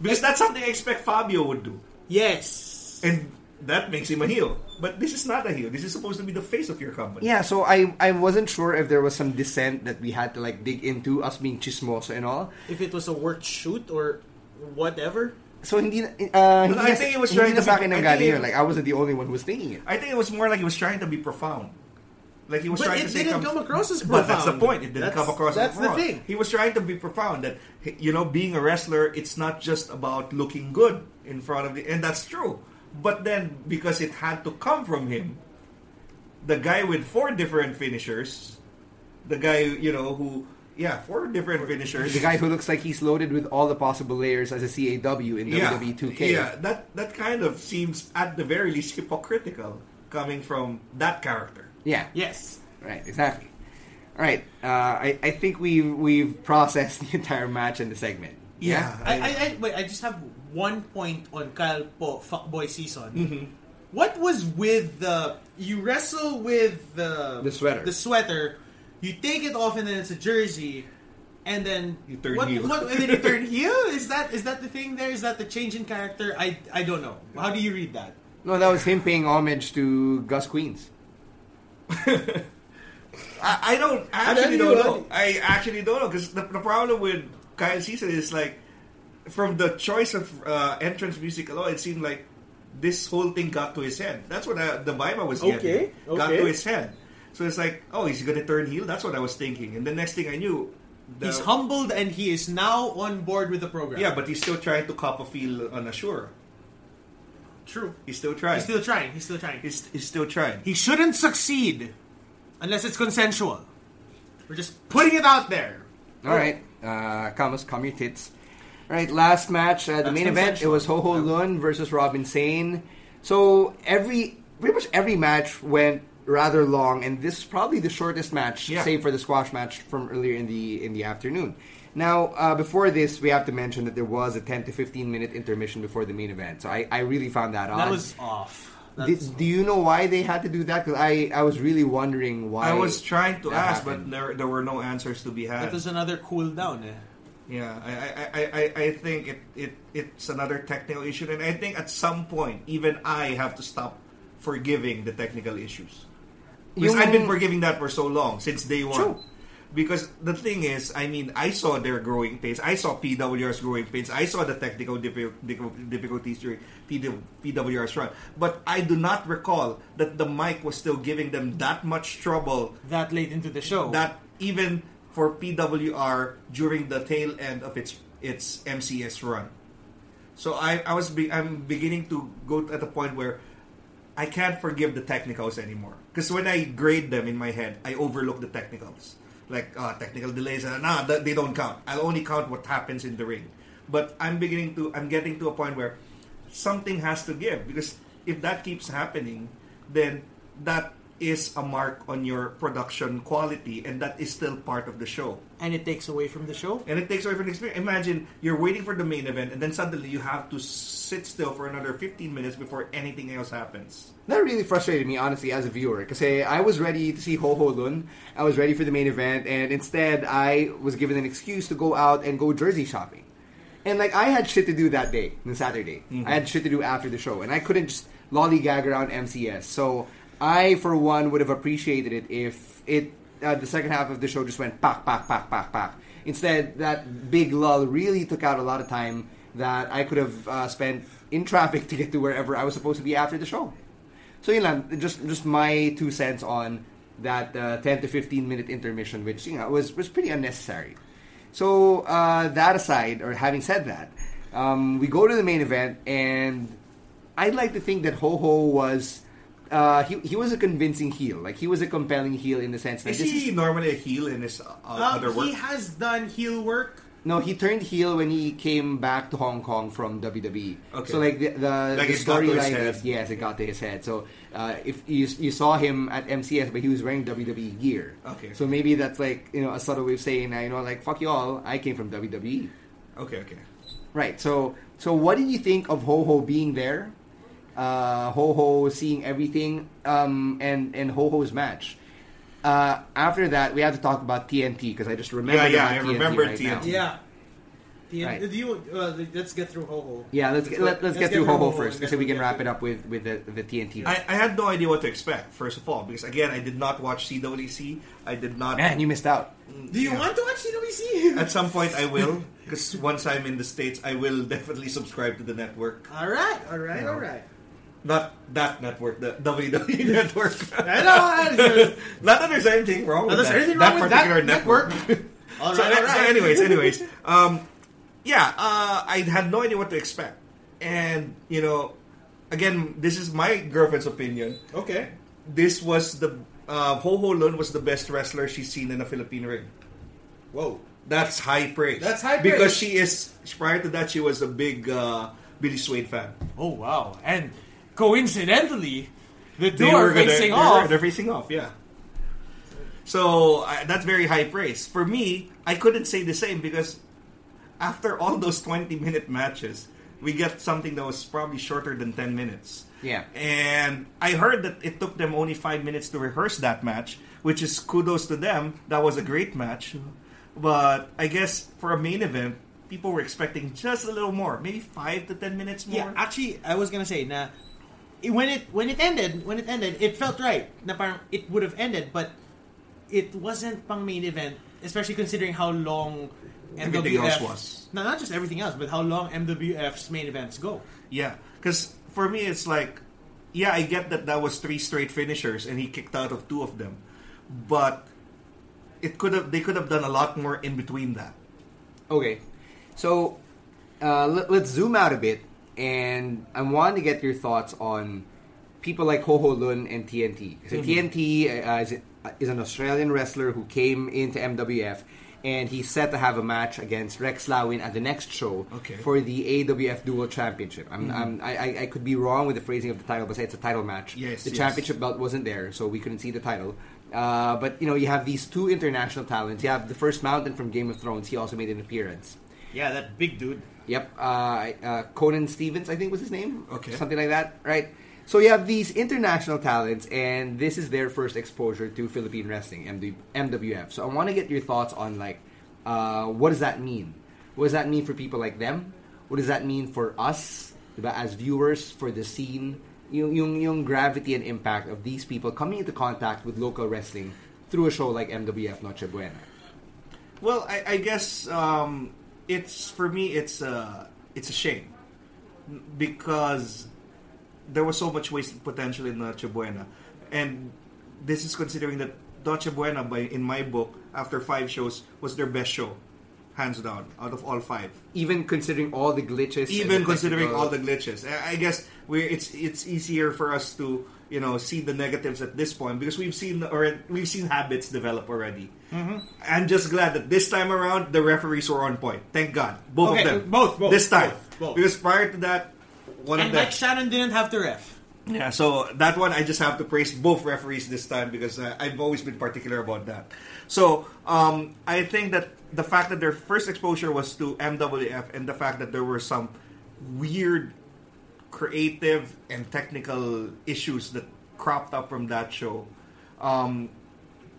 Because that's something I expect Fabio would do. Yes. And that makes him a heel. But this is not a heel. This is supposed to be the face of your company. Yeah, so I I wasn't sure if there was some dissent that we had to like dig into us being chismoso and all. If it was a work shoot or whatever. So hindi uh, hindi I think it was trying to sa be- akin I nanggaling think yun. Like I wasn't the only one who was thinking it. I think it was more like he was trying to be profound. Like he was But trying it to say didn't come across as profound. But that's the point. It didn't That's- come across as that's as the thing. He was trying to be profound that you know, being a wrestler, it's not just about looking good in front of the and that's true. But then because it had to come from him, the guy with four different finishers, the guy, you know, who yeah, four different finishers. The guy who looks like he's loaded with all the possible layers as a CAW in yeah, WWE 2K. Yeah, that that kind of seems at the very least hypocritical coming from that character. Yeah. Yes. Right, exactly. All right, uh, I, I think we've we've processed the entire match and the segment. Yeah, I, I, I wait. I just have one point on Kyle Po fuckboy season. Mm-hmm. What was with the you wrestle with the The sweater. The sweater. You take it off and then it's a jersey, and then You turn what, heel. What, and then you turn heel. Is that is that the thing? There is that the change in character? I I don't know. How do you read that? No, that was him paying homage to Gus Queens. I, I don't I actually don't how know. I actually don't know because the, the problem with Kyle Caesar is like from the choice of uh, entrance music alone, it seemed like this whole thing got to his head. That's what I, the vibe I was getting. Okay, Got to his head. So it's like, oh, he's gonna turn heel. That's what I was thinking. And the next thing I knew, the- He's humbled and he is now on board with the program. Yeah, but he's still trying to cop a feel on Ashura. true. He's still trying. He's still trying. He's still trying. he's, he's still trying. He shouldn't succeed unless it's consensual. We're just putting it out there. All right, uh, Camus, come your tits. All right, last match, uh, the That's main event. It was Ho Ho Lun versus Robin Sane. So every pretty much every match went rather long, and this is probably the shortest match, Yeah. save for the squash match from earlier in the in the afternoon. Now, uh, before this, we have to mention that there was a 10 to 15 minute intermission before the main event. So I, I really found that odd. That was off. Did, do you know why they had to do that? Because I, I was really wondering why. I was trying to ask, happened. but there, there were no answers to be had. that was another cool down. Eh? Yeah, I, I, I, I, I think it, it it's another technical issue, and I think at some point even I have to stop forgiving the technical issues. Because Yung- I've been forgiving that for so long since day one. True. Because the thing is, I mean, I saw their growing pains. I saw PWR's growing pains. I saw the technical diffi- diffi- difficulties during PW- PWR's run. But I do not recall that the mic was still giving them that much trouble That late into the show. that even for PWR during the tail end of its its MCS run. So I, I was be, I'm beginning to go at a point where I can't forgive the technicals anymore because when I grade them in my head, I overlook the technicals like uh, technical delays. Uh, nah, th- they don't count. I'll only count what happens in the ring. But I'm beginning to I'm getting to a point where something has to give because if that keeps happening, then that is a mark on your production quality, and that is still part of the show. And it takes away from the show. And it takes away from the experience. Imagine you're waiting for the main event, and then suddenly you have to sit still for another 15 minutes before anything else happens. That really frustrated me, honestly, as a viewer. Because I was ready to see Ho Ho Lun. I was ready for the main event, and instead, I was given an excuse to go out and go jersey shopping. And like, I had shit to do that day, on Saturday. Mm-hmm. I had shit to do after the show, and I couldn't just lollygag around MCS. So I, for one, would have appreciated it if it uh, the second half of the show just went pack, pack, pack, pack, pack. Instead, that big lull really took out a lot of time that I could have uh, spent in traffic to get to wherever I was supposed to be after the show. So you know, just just my two cents on that uh, 10 to 15 minute intermission, which you know was was pretty unnecessary. So uh, that aside, or having said that, um, we go to the main event, and I'd like to think that Ho Ho was. Uh, he, he was a convincing heel. Like he was a compelling heel in the sense that Is this he is, normally a heel in his uh, Um, other work? he has done heel work. no he turned heel when he came back to Hong Kong from WWE. Okay. So like the the, Like the it got to his storyline is yes, it got to his head. So uh, if you you saw him at MCS, but he was wearing WWE gear. Okay. So maybe that's like you know a subtle way of saying you know like fuck y'all, I came from WWE. Okay, okay. Right. So so what did you think of Ho Ho being there? Uh, Ho Ho seeing everything, um, and and Ho Ho's match. Uh, after that, we have to talk about TNT because I just remember. Yeah, yeah, about I TNT remember right TNT. now. Yeah. The, Right. do you, uh, let's get through Ho Ho. Yeah, let's get, let, let's, get, through Ho Ho first, so we can wrap it up with with the, the TNT. I, I had no idea what to expect, first of all, because again, I did not watch CWC. I did not. Man, you missed out. Do you Yeah. want to watch CWC? At some point, I will, because once I'm in the States, I will definitely subscribe to the network. all right, all right, all right. Not that network, the WWE network. I know. Not that there's anything wrong with that that, anything that wrong with particular that network. All so, right, all so anyways, anyways, um, yeah, uh, I had no idea what to expect, and you know, again, this is my girlfriend's opinion. Okay. This was the uh, Ho Ho Lun was the best wrestler she's seen in a Philippine ring. Whoa. That's high praise. That's high praise because she is prior to that she was a big uh, Billy Swade fan. Oh wow! And coincidentally, the two They are were gonna- facing they off. Were, they're facing off, yeah. So uh, that's very high praise. For me, I couldn't say the same because after all those 20 minute matches, we get something that was probably shorter than 10 minutes. Yeah. And I heard that it took them only five minutes to rehearse that match, which is kudos to them. That was a great match. But I guess for a main event, people were expecting just a little more, maybe five to 10 minutes more. Yeah, actually, I was gonna say na it- when it when it ended, when it ended, it felt right. Na parang it would have ended, but it wasn't pang main event, especially considering how long Everything MWF else was. No, not just everything else, but how long MWF's main events go. Yeah, because for me, it's like, yeah, I get that that was three straight finishers, and he kicked out of two of them, but it could have they could have done a lot more in between that. Okay, so uh, let, let's zoom out a bit, and I want to get your thoughts on people like Ho Ho Lun and TNT. So TNT uh, is, is an Australian wrestler who came into MWF, and he's set to have a match against Rex Lawin at the next show Okay. for the AWF Dual Championship. I'm, I'm, I, I- I could be wrong with the phrasing of the title, but say it's a title match. Yes, the yes. championship belt wasn't there, so we couldn't see the title. Uh, but you know, you have these two international talents. You have the first Mountain from Game of Thrones. He also made an appearance. Yeah, that big dude. Yep, uh, uh, Conan Stevens, I think was his name. Okay. something like that, right? So you have these international talents, and this is their first exposure to Philippine wrestling, MD, MWF. So I want to get your thoughts on like, uh, what does that mean? What does that mean for people like them? What does that mean for us, as viewers, for the scene? Yung, yung, yung gravity and impact of these people coming into contact with local wrestling through a show like MWF Noche Buena. Well, I, I guess um, it's for me. It's uh, it's a shame because there was so much wasted potential in Noche Buena, and this is considering that Noche Buena, by in my book, after five shows, was their best show, hands down, out of all five. Even considering all the glitches, Even the considering all the glitches, I I guess we it's it's easier for us to you know see the negatives at this point because we've seen or we've seen habits develop already. Mm-hmm. I'm just glad that this time around the referees were on point. Thank God, both Okay, of them. both, both, This time, both, both. because prior to that, one And of them. Mike Shannon didn't have to ref. Yeah, so that one I just have to praise both referees this time because uh, I've always been particular about that. So um, I think that the fact that their first exposure was to MWF and the fact that there were some weird creative and technical issues that cropped up from that show um,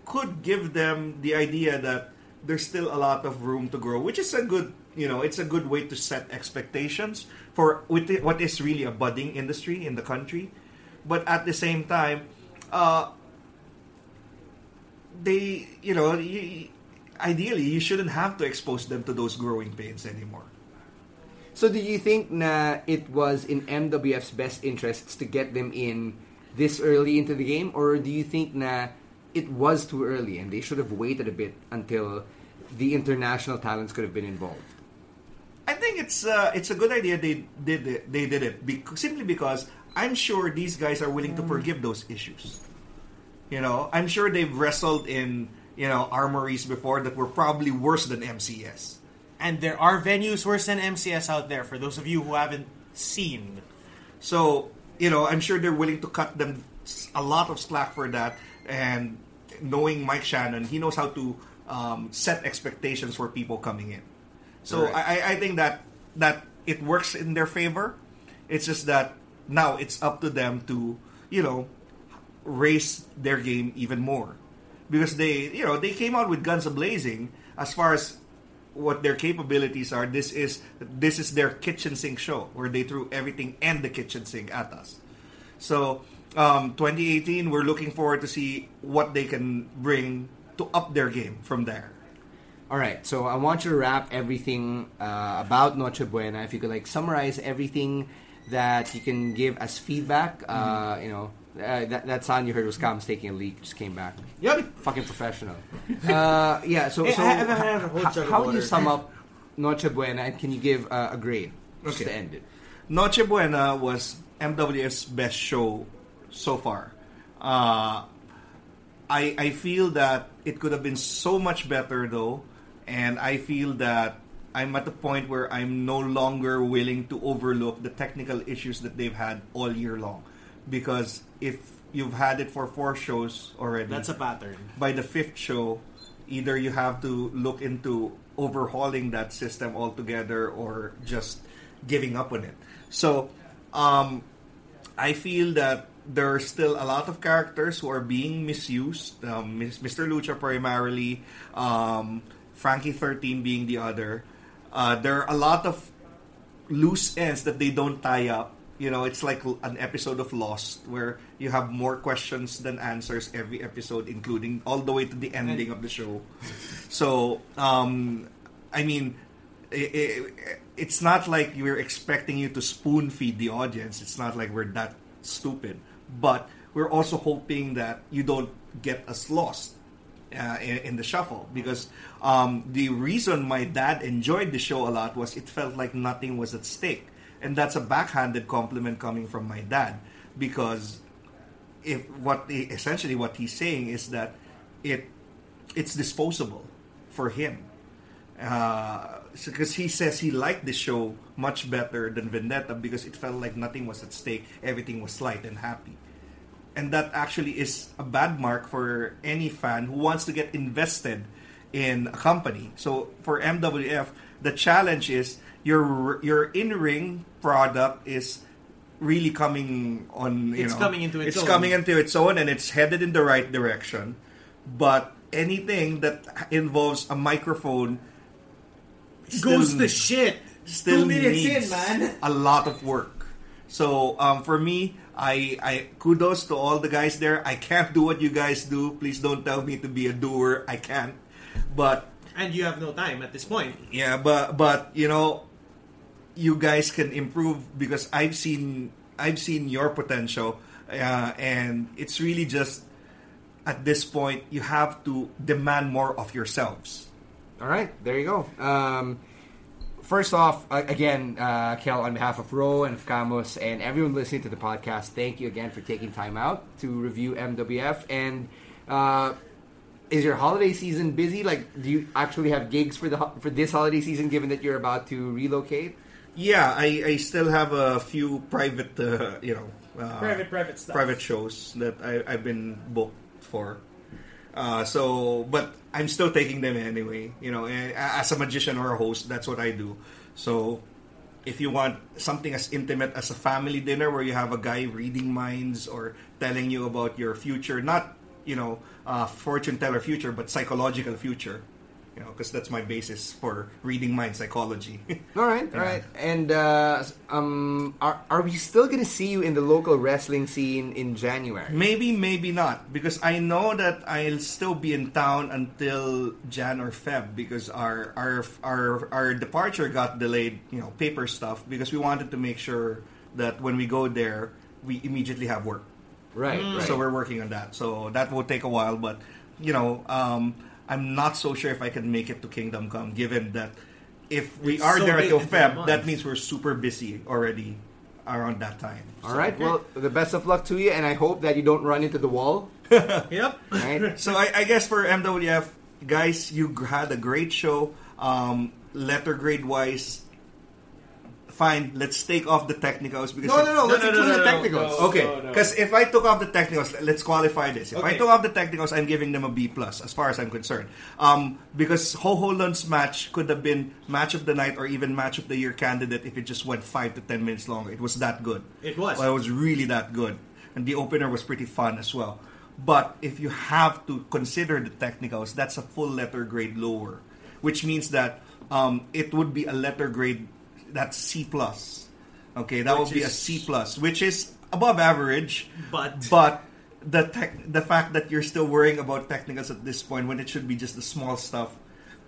could give them the idea that there's still a lot of room to grow, which is a good, you know, it's a good way to set expectations for with what is really a budding industry in the country. But at the same time, uh, they, you know, y ideally you shouldn't have to expose them to those growing pains anymore. So do you think na it was in MWF's best interests to get them in this early into the game or do you think na it was too early and they should have waited a bit until the international talents could have been involved? I think it's uh, it's a good idea they did it, they did it bec- simply because I'm sure these guys are willing to forgive those issues. You know, I'm sure they've wrestled in you know armories before that were probably worse than MCS. And there are venues worse than MCS out there for those of you who haven't seen. So you know, I'm sure they're willing to cut them a lot of slack for that. And knowing Mike Shannon, he knows how to um, set expectations for people coming in. So Right. I, I- think that that it works in their favor. It's just that now it's up to them to you know raise their game even more because they you know they came out with guns a blazing as far as what their capabilities are this is this is their kitchen sink show where they threw everything and the kitchen sink at us so um, 2018 we're looking forward to see what they can bring to up their game from there All right, so I want you to wrap everything uh, about Noche Buena. If you could like summarize everything that you can give as feedback. Uh, you know, uh, that that sound you heard was Cam's taking a leak. Just came back. Yep. Fucking professional. Uh, yeah. So, so I haven't had a whole jug of how would you water. sum up Noche Buena? And can you give uh, a grade just Okay. to end it? Noche Buena was MWF's best show so far. Uh, I I feel that it could have been so much better though, and I feel that I'm at the point where I'm no longer willing to overlook the technical issues that they've had all year long, because if you've had it for four shows already, That's a pattern. by the fifth show, either you have to look into overhauling that system altogether or just giving up on it. So, um, I feel that there are still a lot of characters who are being misused. Um, Mr. Lucha primarily, um, Frankie 13 being the other. Uh, there are a lot of loose ends that they don't tie up. You know, it's like an episode of Lost where you have more questions than answers every episode, including all the way to the ending of the show. So, um, I mean, i i it's not like we're expecting you to spoon feed the audience. It's not like we're that stupid, but we're also hoping that you don't get us lost uh, in, in the shuffle because um, the reason my dad enjoyed the show a lot was it felt like nothing was at stake, and that's a backhanded compliment coming from my dad because if what he, essentially what he's saying is that it it's disposable for him uh, because he says he liked the show much better than Vendetta because it felt like nothing was at stake, everything was light and happy. And that actually is a bad mark for any fan who wants to get invested in a company. So for MWF, the challenge is your your in ring product is really coming on. You It's know, coming into its it's own. coming into its own, and it's headed in the right direction. But anything that involves a microphone Goes to shit. still needs in, man. a lot of work. So um, for me, I, I kudos to all the guys there. I can't do what you guys do. Please don't tell me to be a doer. I can't. But And you have no time at this point. yeah, but but you know, you guys can improve because I've seen I've seen your potential, uh, and it's really just at this point you have to demand more of yourselves. All right, there you go. Um, first off, again, uh, Kel, on behalf of Ro and of Camus and everyone listening to the podcast, thank you again for taking time out to review MWF. And uh, is your holiday season busy? Like, do you actually have gigs for the for this holiday season? Given that you're about to relocate, Yeah, I, I still have a few private, uh, you know, uh, Private, private stuff. private shows that I, I've been booked for. Uh, so, but I'm still taking them anyway. You know, eh, as a magician or a host, that's what I do. So, if you want something as intimate as a family dinner where you have a guy reading minds or telling you about your future, not you know uh, fortune teller future, but psychological future. You know, because that's my basis for reading mind psychology. All right, all right. And uh, um, are are we still gonna see you in the local wrestling scene in January? Maybe, maybe not, because I know that I'll still be in town until Jan or Feb because our our our our departure got delayed. You know, paper stuff because we wanted to make sure that when we go there, we immediately have work. Right, right. So we're working on that. So that will take a while, but you know, um, I'm not so sure if I can make it to Kingdom Come, given that if we It's are so there late until the Feb, that means we're super busy already around that time. all right. Well, the best of luck to you, and I hope that you don't run into the wall. Yep. Right. So I, I guess for MWF guys, you had a great show. Um, letter grade wise, fine. Let's take off the technicals because No, no, no. Let's no, include no, the no, technicals. no. Okay, because if I took off the technicals, let's qualify this. If I took off the technicals, I'm giving them a B plus as far as I'm concerned. Um, because Ho Ho Lun's match could have been match of the night or even match of the year candidate if it just went five to ten minutes longer. It was that good. It was. Well, it was really that good, and the opener was pretty fun as well. But if you have to consider the technicals, that's a full letter grade lower, which means that um, it would be a letter grade that's C plus. Okay, that Which would be a is- C plus, which is above average. But- but the tech, the fact that you're still worrying about technicals at this point when it should be just the small stuff,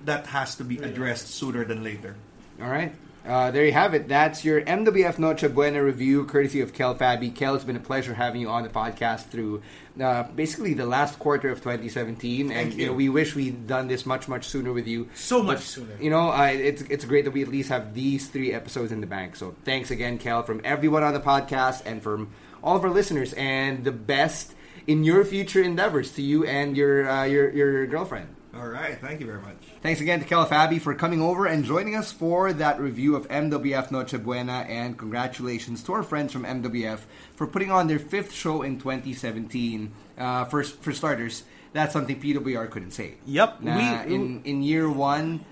that has to be addressed sooner than later. All right. Uh, there you have it. That's your MWF Noche Buena review, courtesy of Kel Fabie. Kel, it's been a pleasure having you on the podcast through uh, basically the last quarter of 2017, and you. know we wish we'd done this much much sooner with you. So much sooner. You know, uh, it's it's great that we at least have these three episodes in the bank. So thanks again, Kel, from everyone on the podcast and from all of our listeners, and the best in your future endeavors to you and your uh, your your girlfriend. All right, thank you very much. Thanks again to Kel Fabie for coming over and joining us for that review of MWF Noche Buena, and congratulations to our friends from MWF for putting on their fifth show in 2017. Uh, for, for starters, that's something PWR couldn't say. Yep, Na we- in in year one,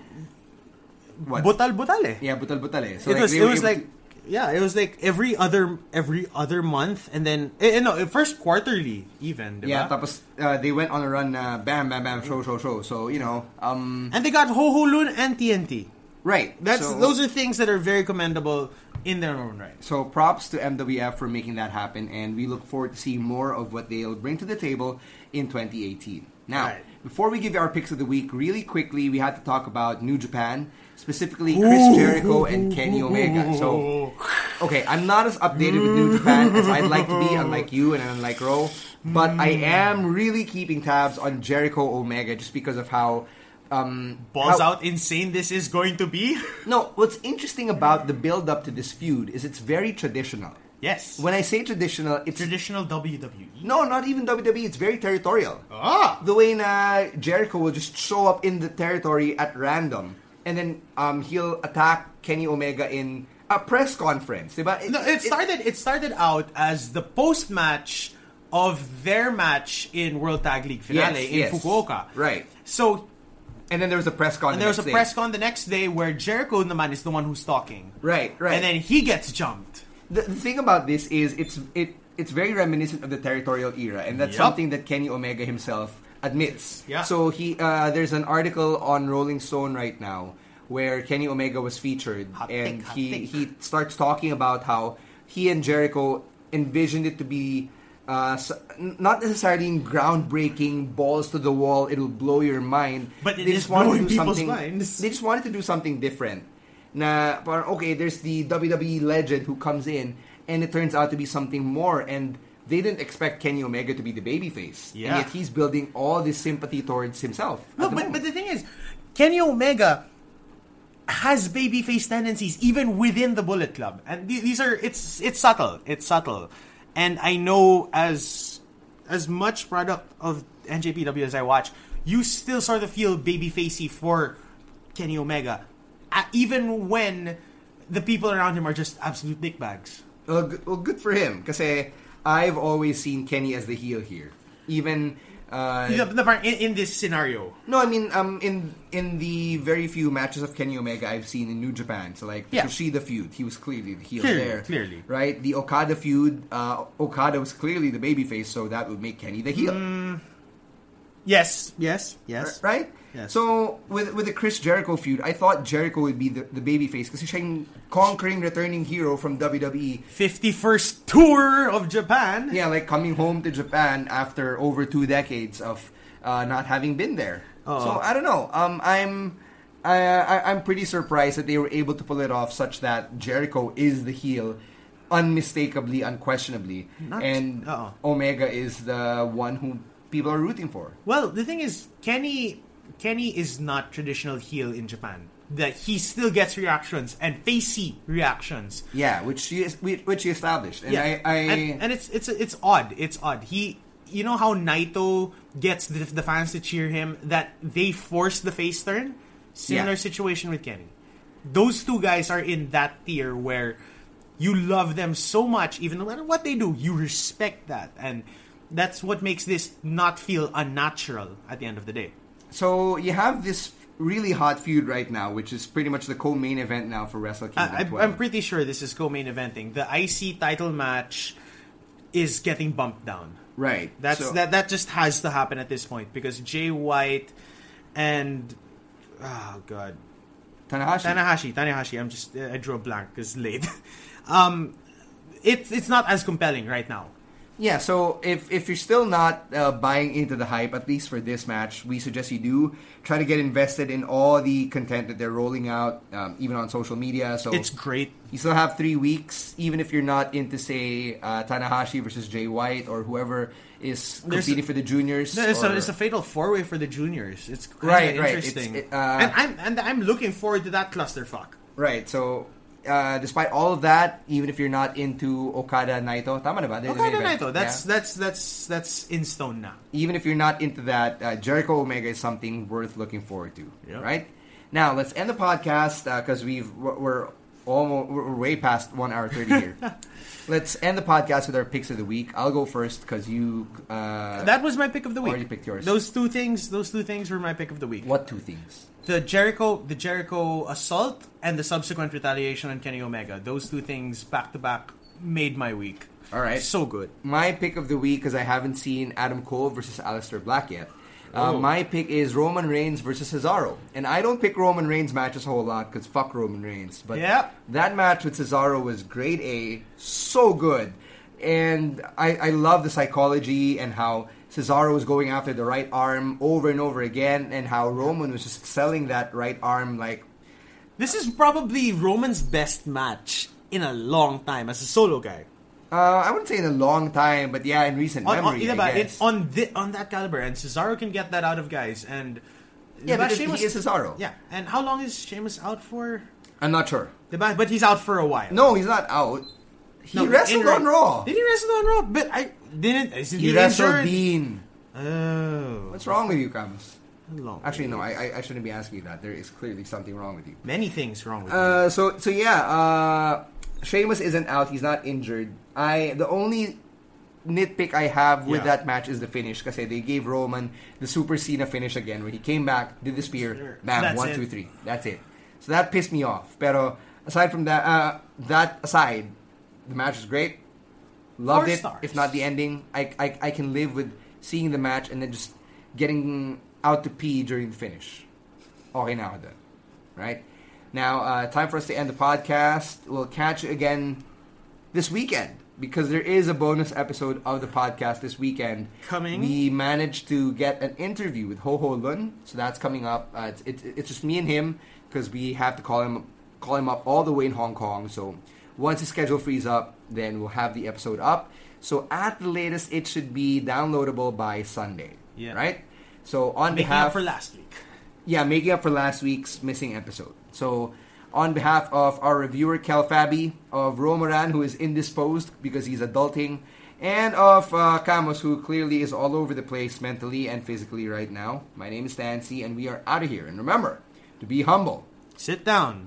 what? Butal butal eh. yeah, butal butal eh. So it like, was it was able like to- yeah, it was like every other every other month, and then eh, eh, no, eh, first quarterly even. Diba? yeah. Tapos uh, they went on a run. Uh, bam, bam, bam. Show, show, show. So you know, um, and they got Ho Ho Lun and TNT. right. That's so, those are things that are very commendable in their own right. So props to MWF for making that happen, and we look forward to seeing more of what they'll bring to the table in 2018. Now, Right. before we give you our picks of the week, really quickly, we had to talk about New Japan, specifically Chris Jericho and Kenny Omega. So, okay, I'm not as updated with New Japan as I'd like to be, unlike you and unlike Ro, but I am really keeping tabs on Jericho Omega just because of how. Um, Balls how- out insane this is going to be. No, what's interesting about the build up to this feud is it's very traditional. yes. When I say traditional, it's traditional. WWE. no, not even WWE. It's very territorial. Ah. The way na Jericho will just show up in the territory at random, and then um, he'll attack Kenny Omega in a press conference. Diba? No, it started. It started out as the post match of their match in World Tag League finale Yes, in yes. Fukuoka. Right. So and then there was a press con. and the there was a day. press con the next day where Jericho naman is the one who's talking. Right, right. And then he gets jumped. the, the thing about this is it's it it's very reminiscent of the territorial era, and that's Yup. something that Kenny Omega himself admits. Yeah. So he uh, there's an article on Rolling Stone right now where Kenny Omega was featured, Hot and hot he take. he starts talking about how he and Jericho envisioned it to be. Uh, not necessarily groundbreaking, balls to the wall, it'll blow your mind. But they just wanted to do something. minds. They just wanted to do something different. Na parang okay, there's the WWE legend who comes in, and it turns out to be something more. And they didn't expect Kenny Omega to be the babyface, Yeah. and yet he's building all this sympathy towards himself. No, but, moment. but the thing is, Kenny Omega has babyface tendencies even within the Bullet Club, and these are it's it's subtle, it's subtle, and I know as as much product of NJPW as I watch, you still sort of feel babyfacey for Kenny Omega, uh, even when the people around him are just absolute dickbags. Well, well, good for him. Because I've always seen Kenny as the heel here. Even uh, in, in this scenario, no, I mean um in in the very few matches of Kenny Omega I've seen in New Japan. So like the Yeah. Kushida feud, he was clearly the heel Clearly, there. clearly. right? The Okada feud, uh, Okada was clearly the babyface, so that would make Kenny the heel. Mm, yes, yes, yes. right? Yes. So with with the Chris Jericho feud, I thought Jericho would be the, the babyface kasi siya yung conquering returning hero from. WWE. 51st tour of Japan. Yeah, like coming home to Japan after over two decades of uh, not having been there. Oo. So I don't know. Um, I'm. I, I, I'm pretty surprised that they were able to pull it off such that Jericho is the heel unmistakably, unquestionably. Not- and Oo. Omega is the one who people are rooting for. Well, the thing is, Kenny Kenny is not traditional heel in Japan. That he still gets reactions and facey reactions. Yeah, which she is, which she established, and yeah, I, I and, and it's it's it's odd. It's odd. He, you know how Naito gets the, the fans to cheer him. That they force the face turn. Similar Yeah. situation with Kenny. Those two guys are in that tier where you love them so much, even no matter what they do, you respect that, and that's what makes this not feel unnatural at the end of the day. so you have this really hot feud right now, which is pretty much the co-main event now for Wrestle Kingdom I, 12. I'm pretty sure this is co-main eventing. The IC title match is getting bumped down. right. That's so, that. That just has to happen at this point because Jay White and oh god, Tanahashi. Tanahashi. Tanahashi. I'm just I drew a blank because late. um, it's it's not as compelling right now. Yeah, so if if you're still not uh, buying into the hype, at least for this match, we suggest you do try to get invested in all the content that they're rolling out, um, even on social media. So It's great. You still have three weeks, even if you're not into say uh, Tanahashi versus Jay White or whoever is There's- competing for the juniors. No, it's, or- a, it's a fatal four way for the juniors. It's Right, right. interesting, It's- it, uh, and I'm and I'm looking forward to that clusterfuck. Right. So, uh, despite all of that, even if you're not into Okada Naito, tama na ba? They're the Okay, main event. Naito. That's Yeah. that's that's that's in stone now. even if you're not into that, uh, Jericho Omega is something worth looking forward to. Yep. Right. Now let's end the podcast because we've we're- we're almost we're way past one hour thirty here. let's end the podcast with our picks of the week. I'll go first because you. Uh, That was my pick of the week. Already picked yours. Those two things. Those two things were my pick of the week. what two things? The Jericho, the Jericho assault, and the subsequent retaliation on Kenny Omega. Those two things back to back made my week. All right. So good. My pick of the week, because I haven't seen Adam Cole versus Aleister Black yet. Uh, Oh. My pick is Roman Reigns versus Cesaro, and I don't pick Roman Reigns matches a whole lot because fuck Roman Reigns. But Yeah. that match with Cesaro was grade A, so good, and I, I love the psychology and how Cesaro was going after the right arm over and over again, and how Roman was just selling that right arm like This is probably Roman's best match in a long time as a solo guy. Uh, I wouldn't say in a long time, but yeah, in recent On, on, memory. diba, I it's guess. on thi- on that caliber, and Cesaro can get that out of guys. And yeah, because Sheamus- he is Cesaro. Yeah, and how long is Sheamus out for? I'm not sure. Diba? But he's out for a while. No, he's not out. He No, wrestled on Raw. Did he wrestle on Raw? But I didn't. Isn't He he, wrestled injured? Dean. Oh, What's wrong with you, Camus? Actually, no. I, I, I shouldn't be asking you that. There is clearly something wrong with you. Many things wrong with you. Uh, so so yeah, uh, Sheamus isn't out. He's not injured. I the only nitpick I have with Yeah. that match is the finish because they gave Roman the Super Cena finish again, where he came back, did the spear, bam, That's one, it. two, three. That's it. So that pissed me off. Pero aside from that, uh, that aside, the match was great. Loved Four it. stars. If not the ending, I, I I can live with seeing the match and then just getting out to pee during the finish. Okay now then. Right? Now, uh, time for us to end the podcast. We'll catch you again this weekend because there is a bonus episode of the podcast this weekend. Coming. We managed to get an interview with Ho Ho Lun, so that's coming up. Uh, it's, it's, it's just me and him because we have to call him call him up all the way in Hong Kong. So once his schedule frees up, then we'll have the episode up. So at the latest, it should be downloadable by Sunday. Yeah. Right. So on Making behalf up for last week. yeah, making up for last week's missing episode. So, on behalf of our reviewer Kel Fabie, of Romoran, who is indisposed because he's adulting, and of uh, Camus, who clearly is all over the place mentally and physically right now, my name is Stancy, and we are out of here. And remember to be humble, Sit down.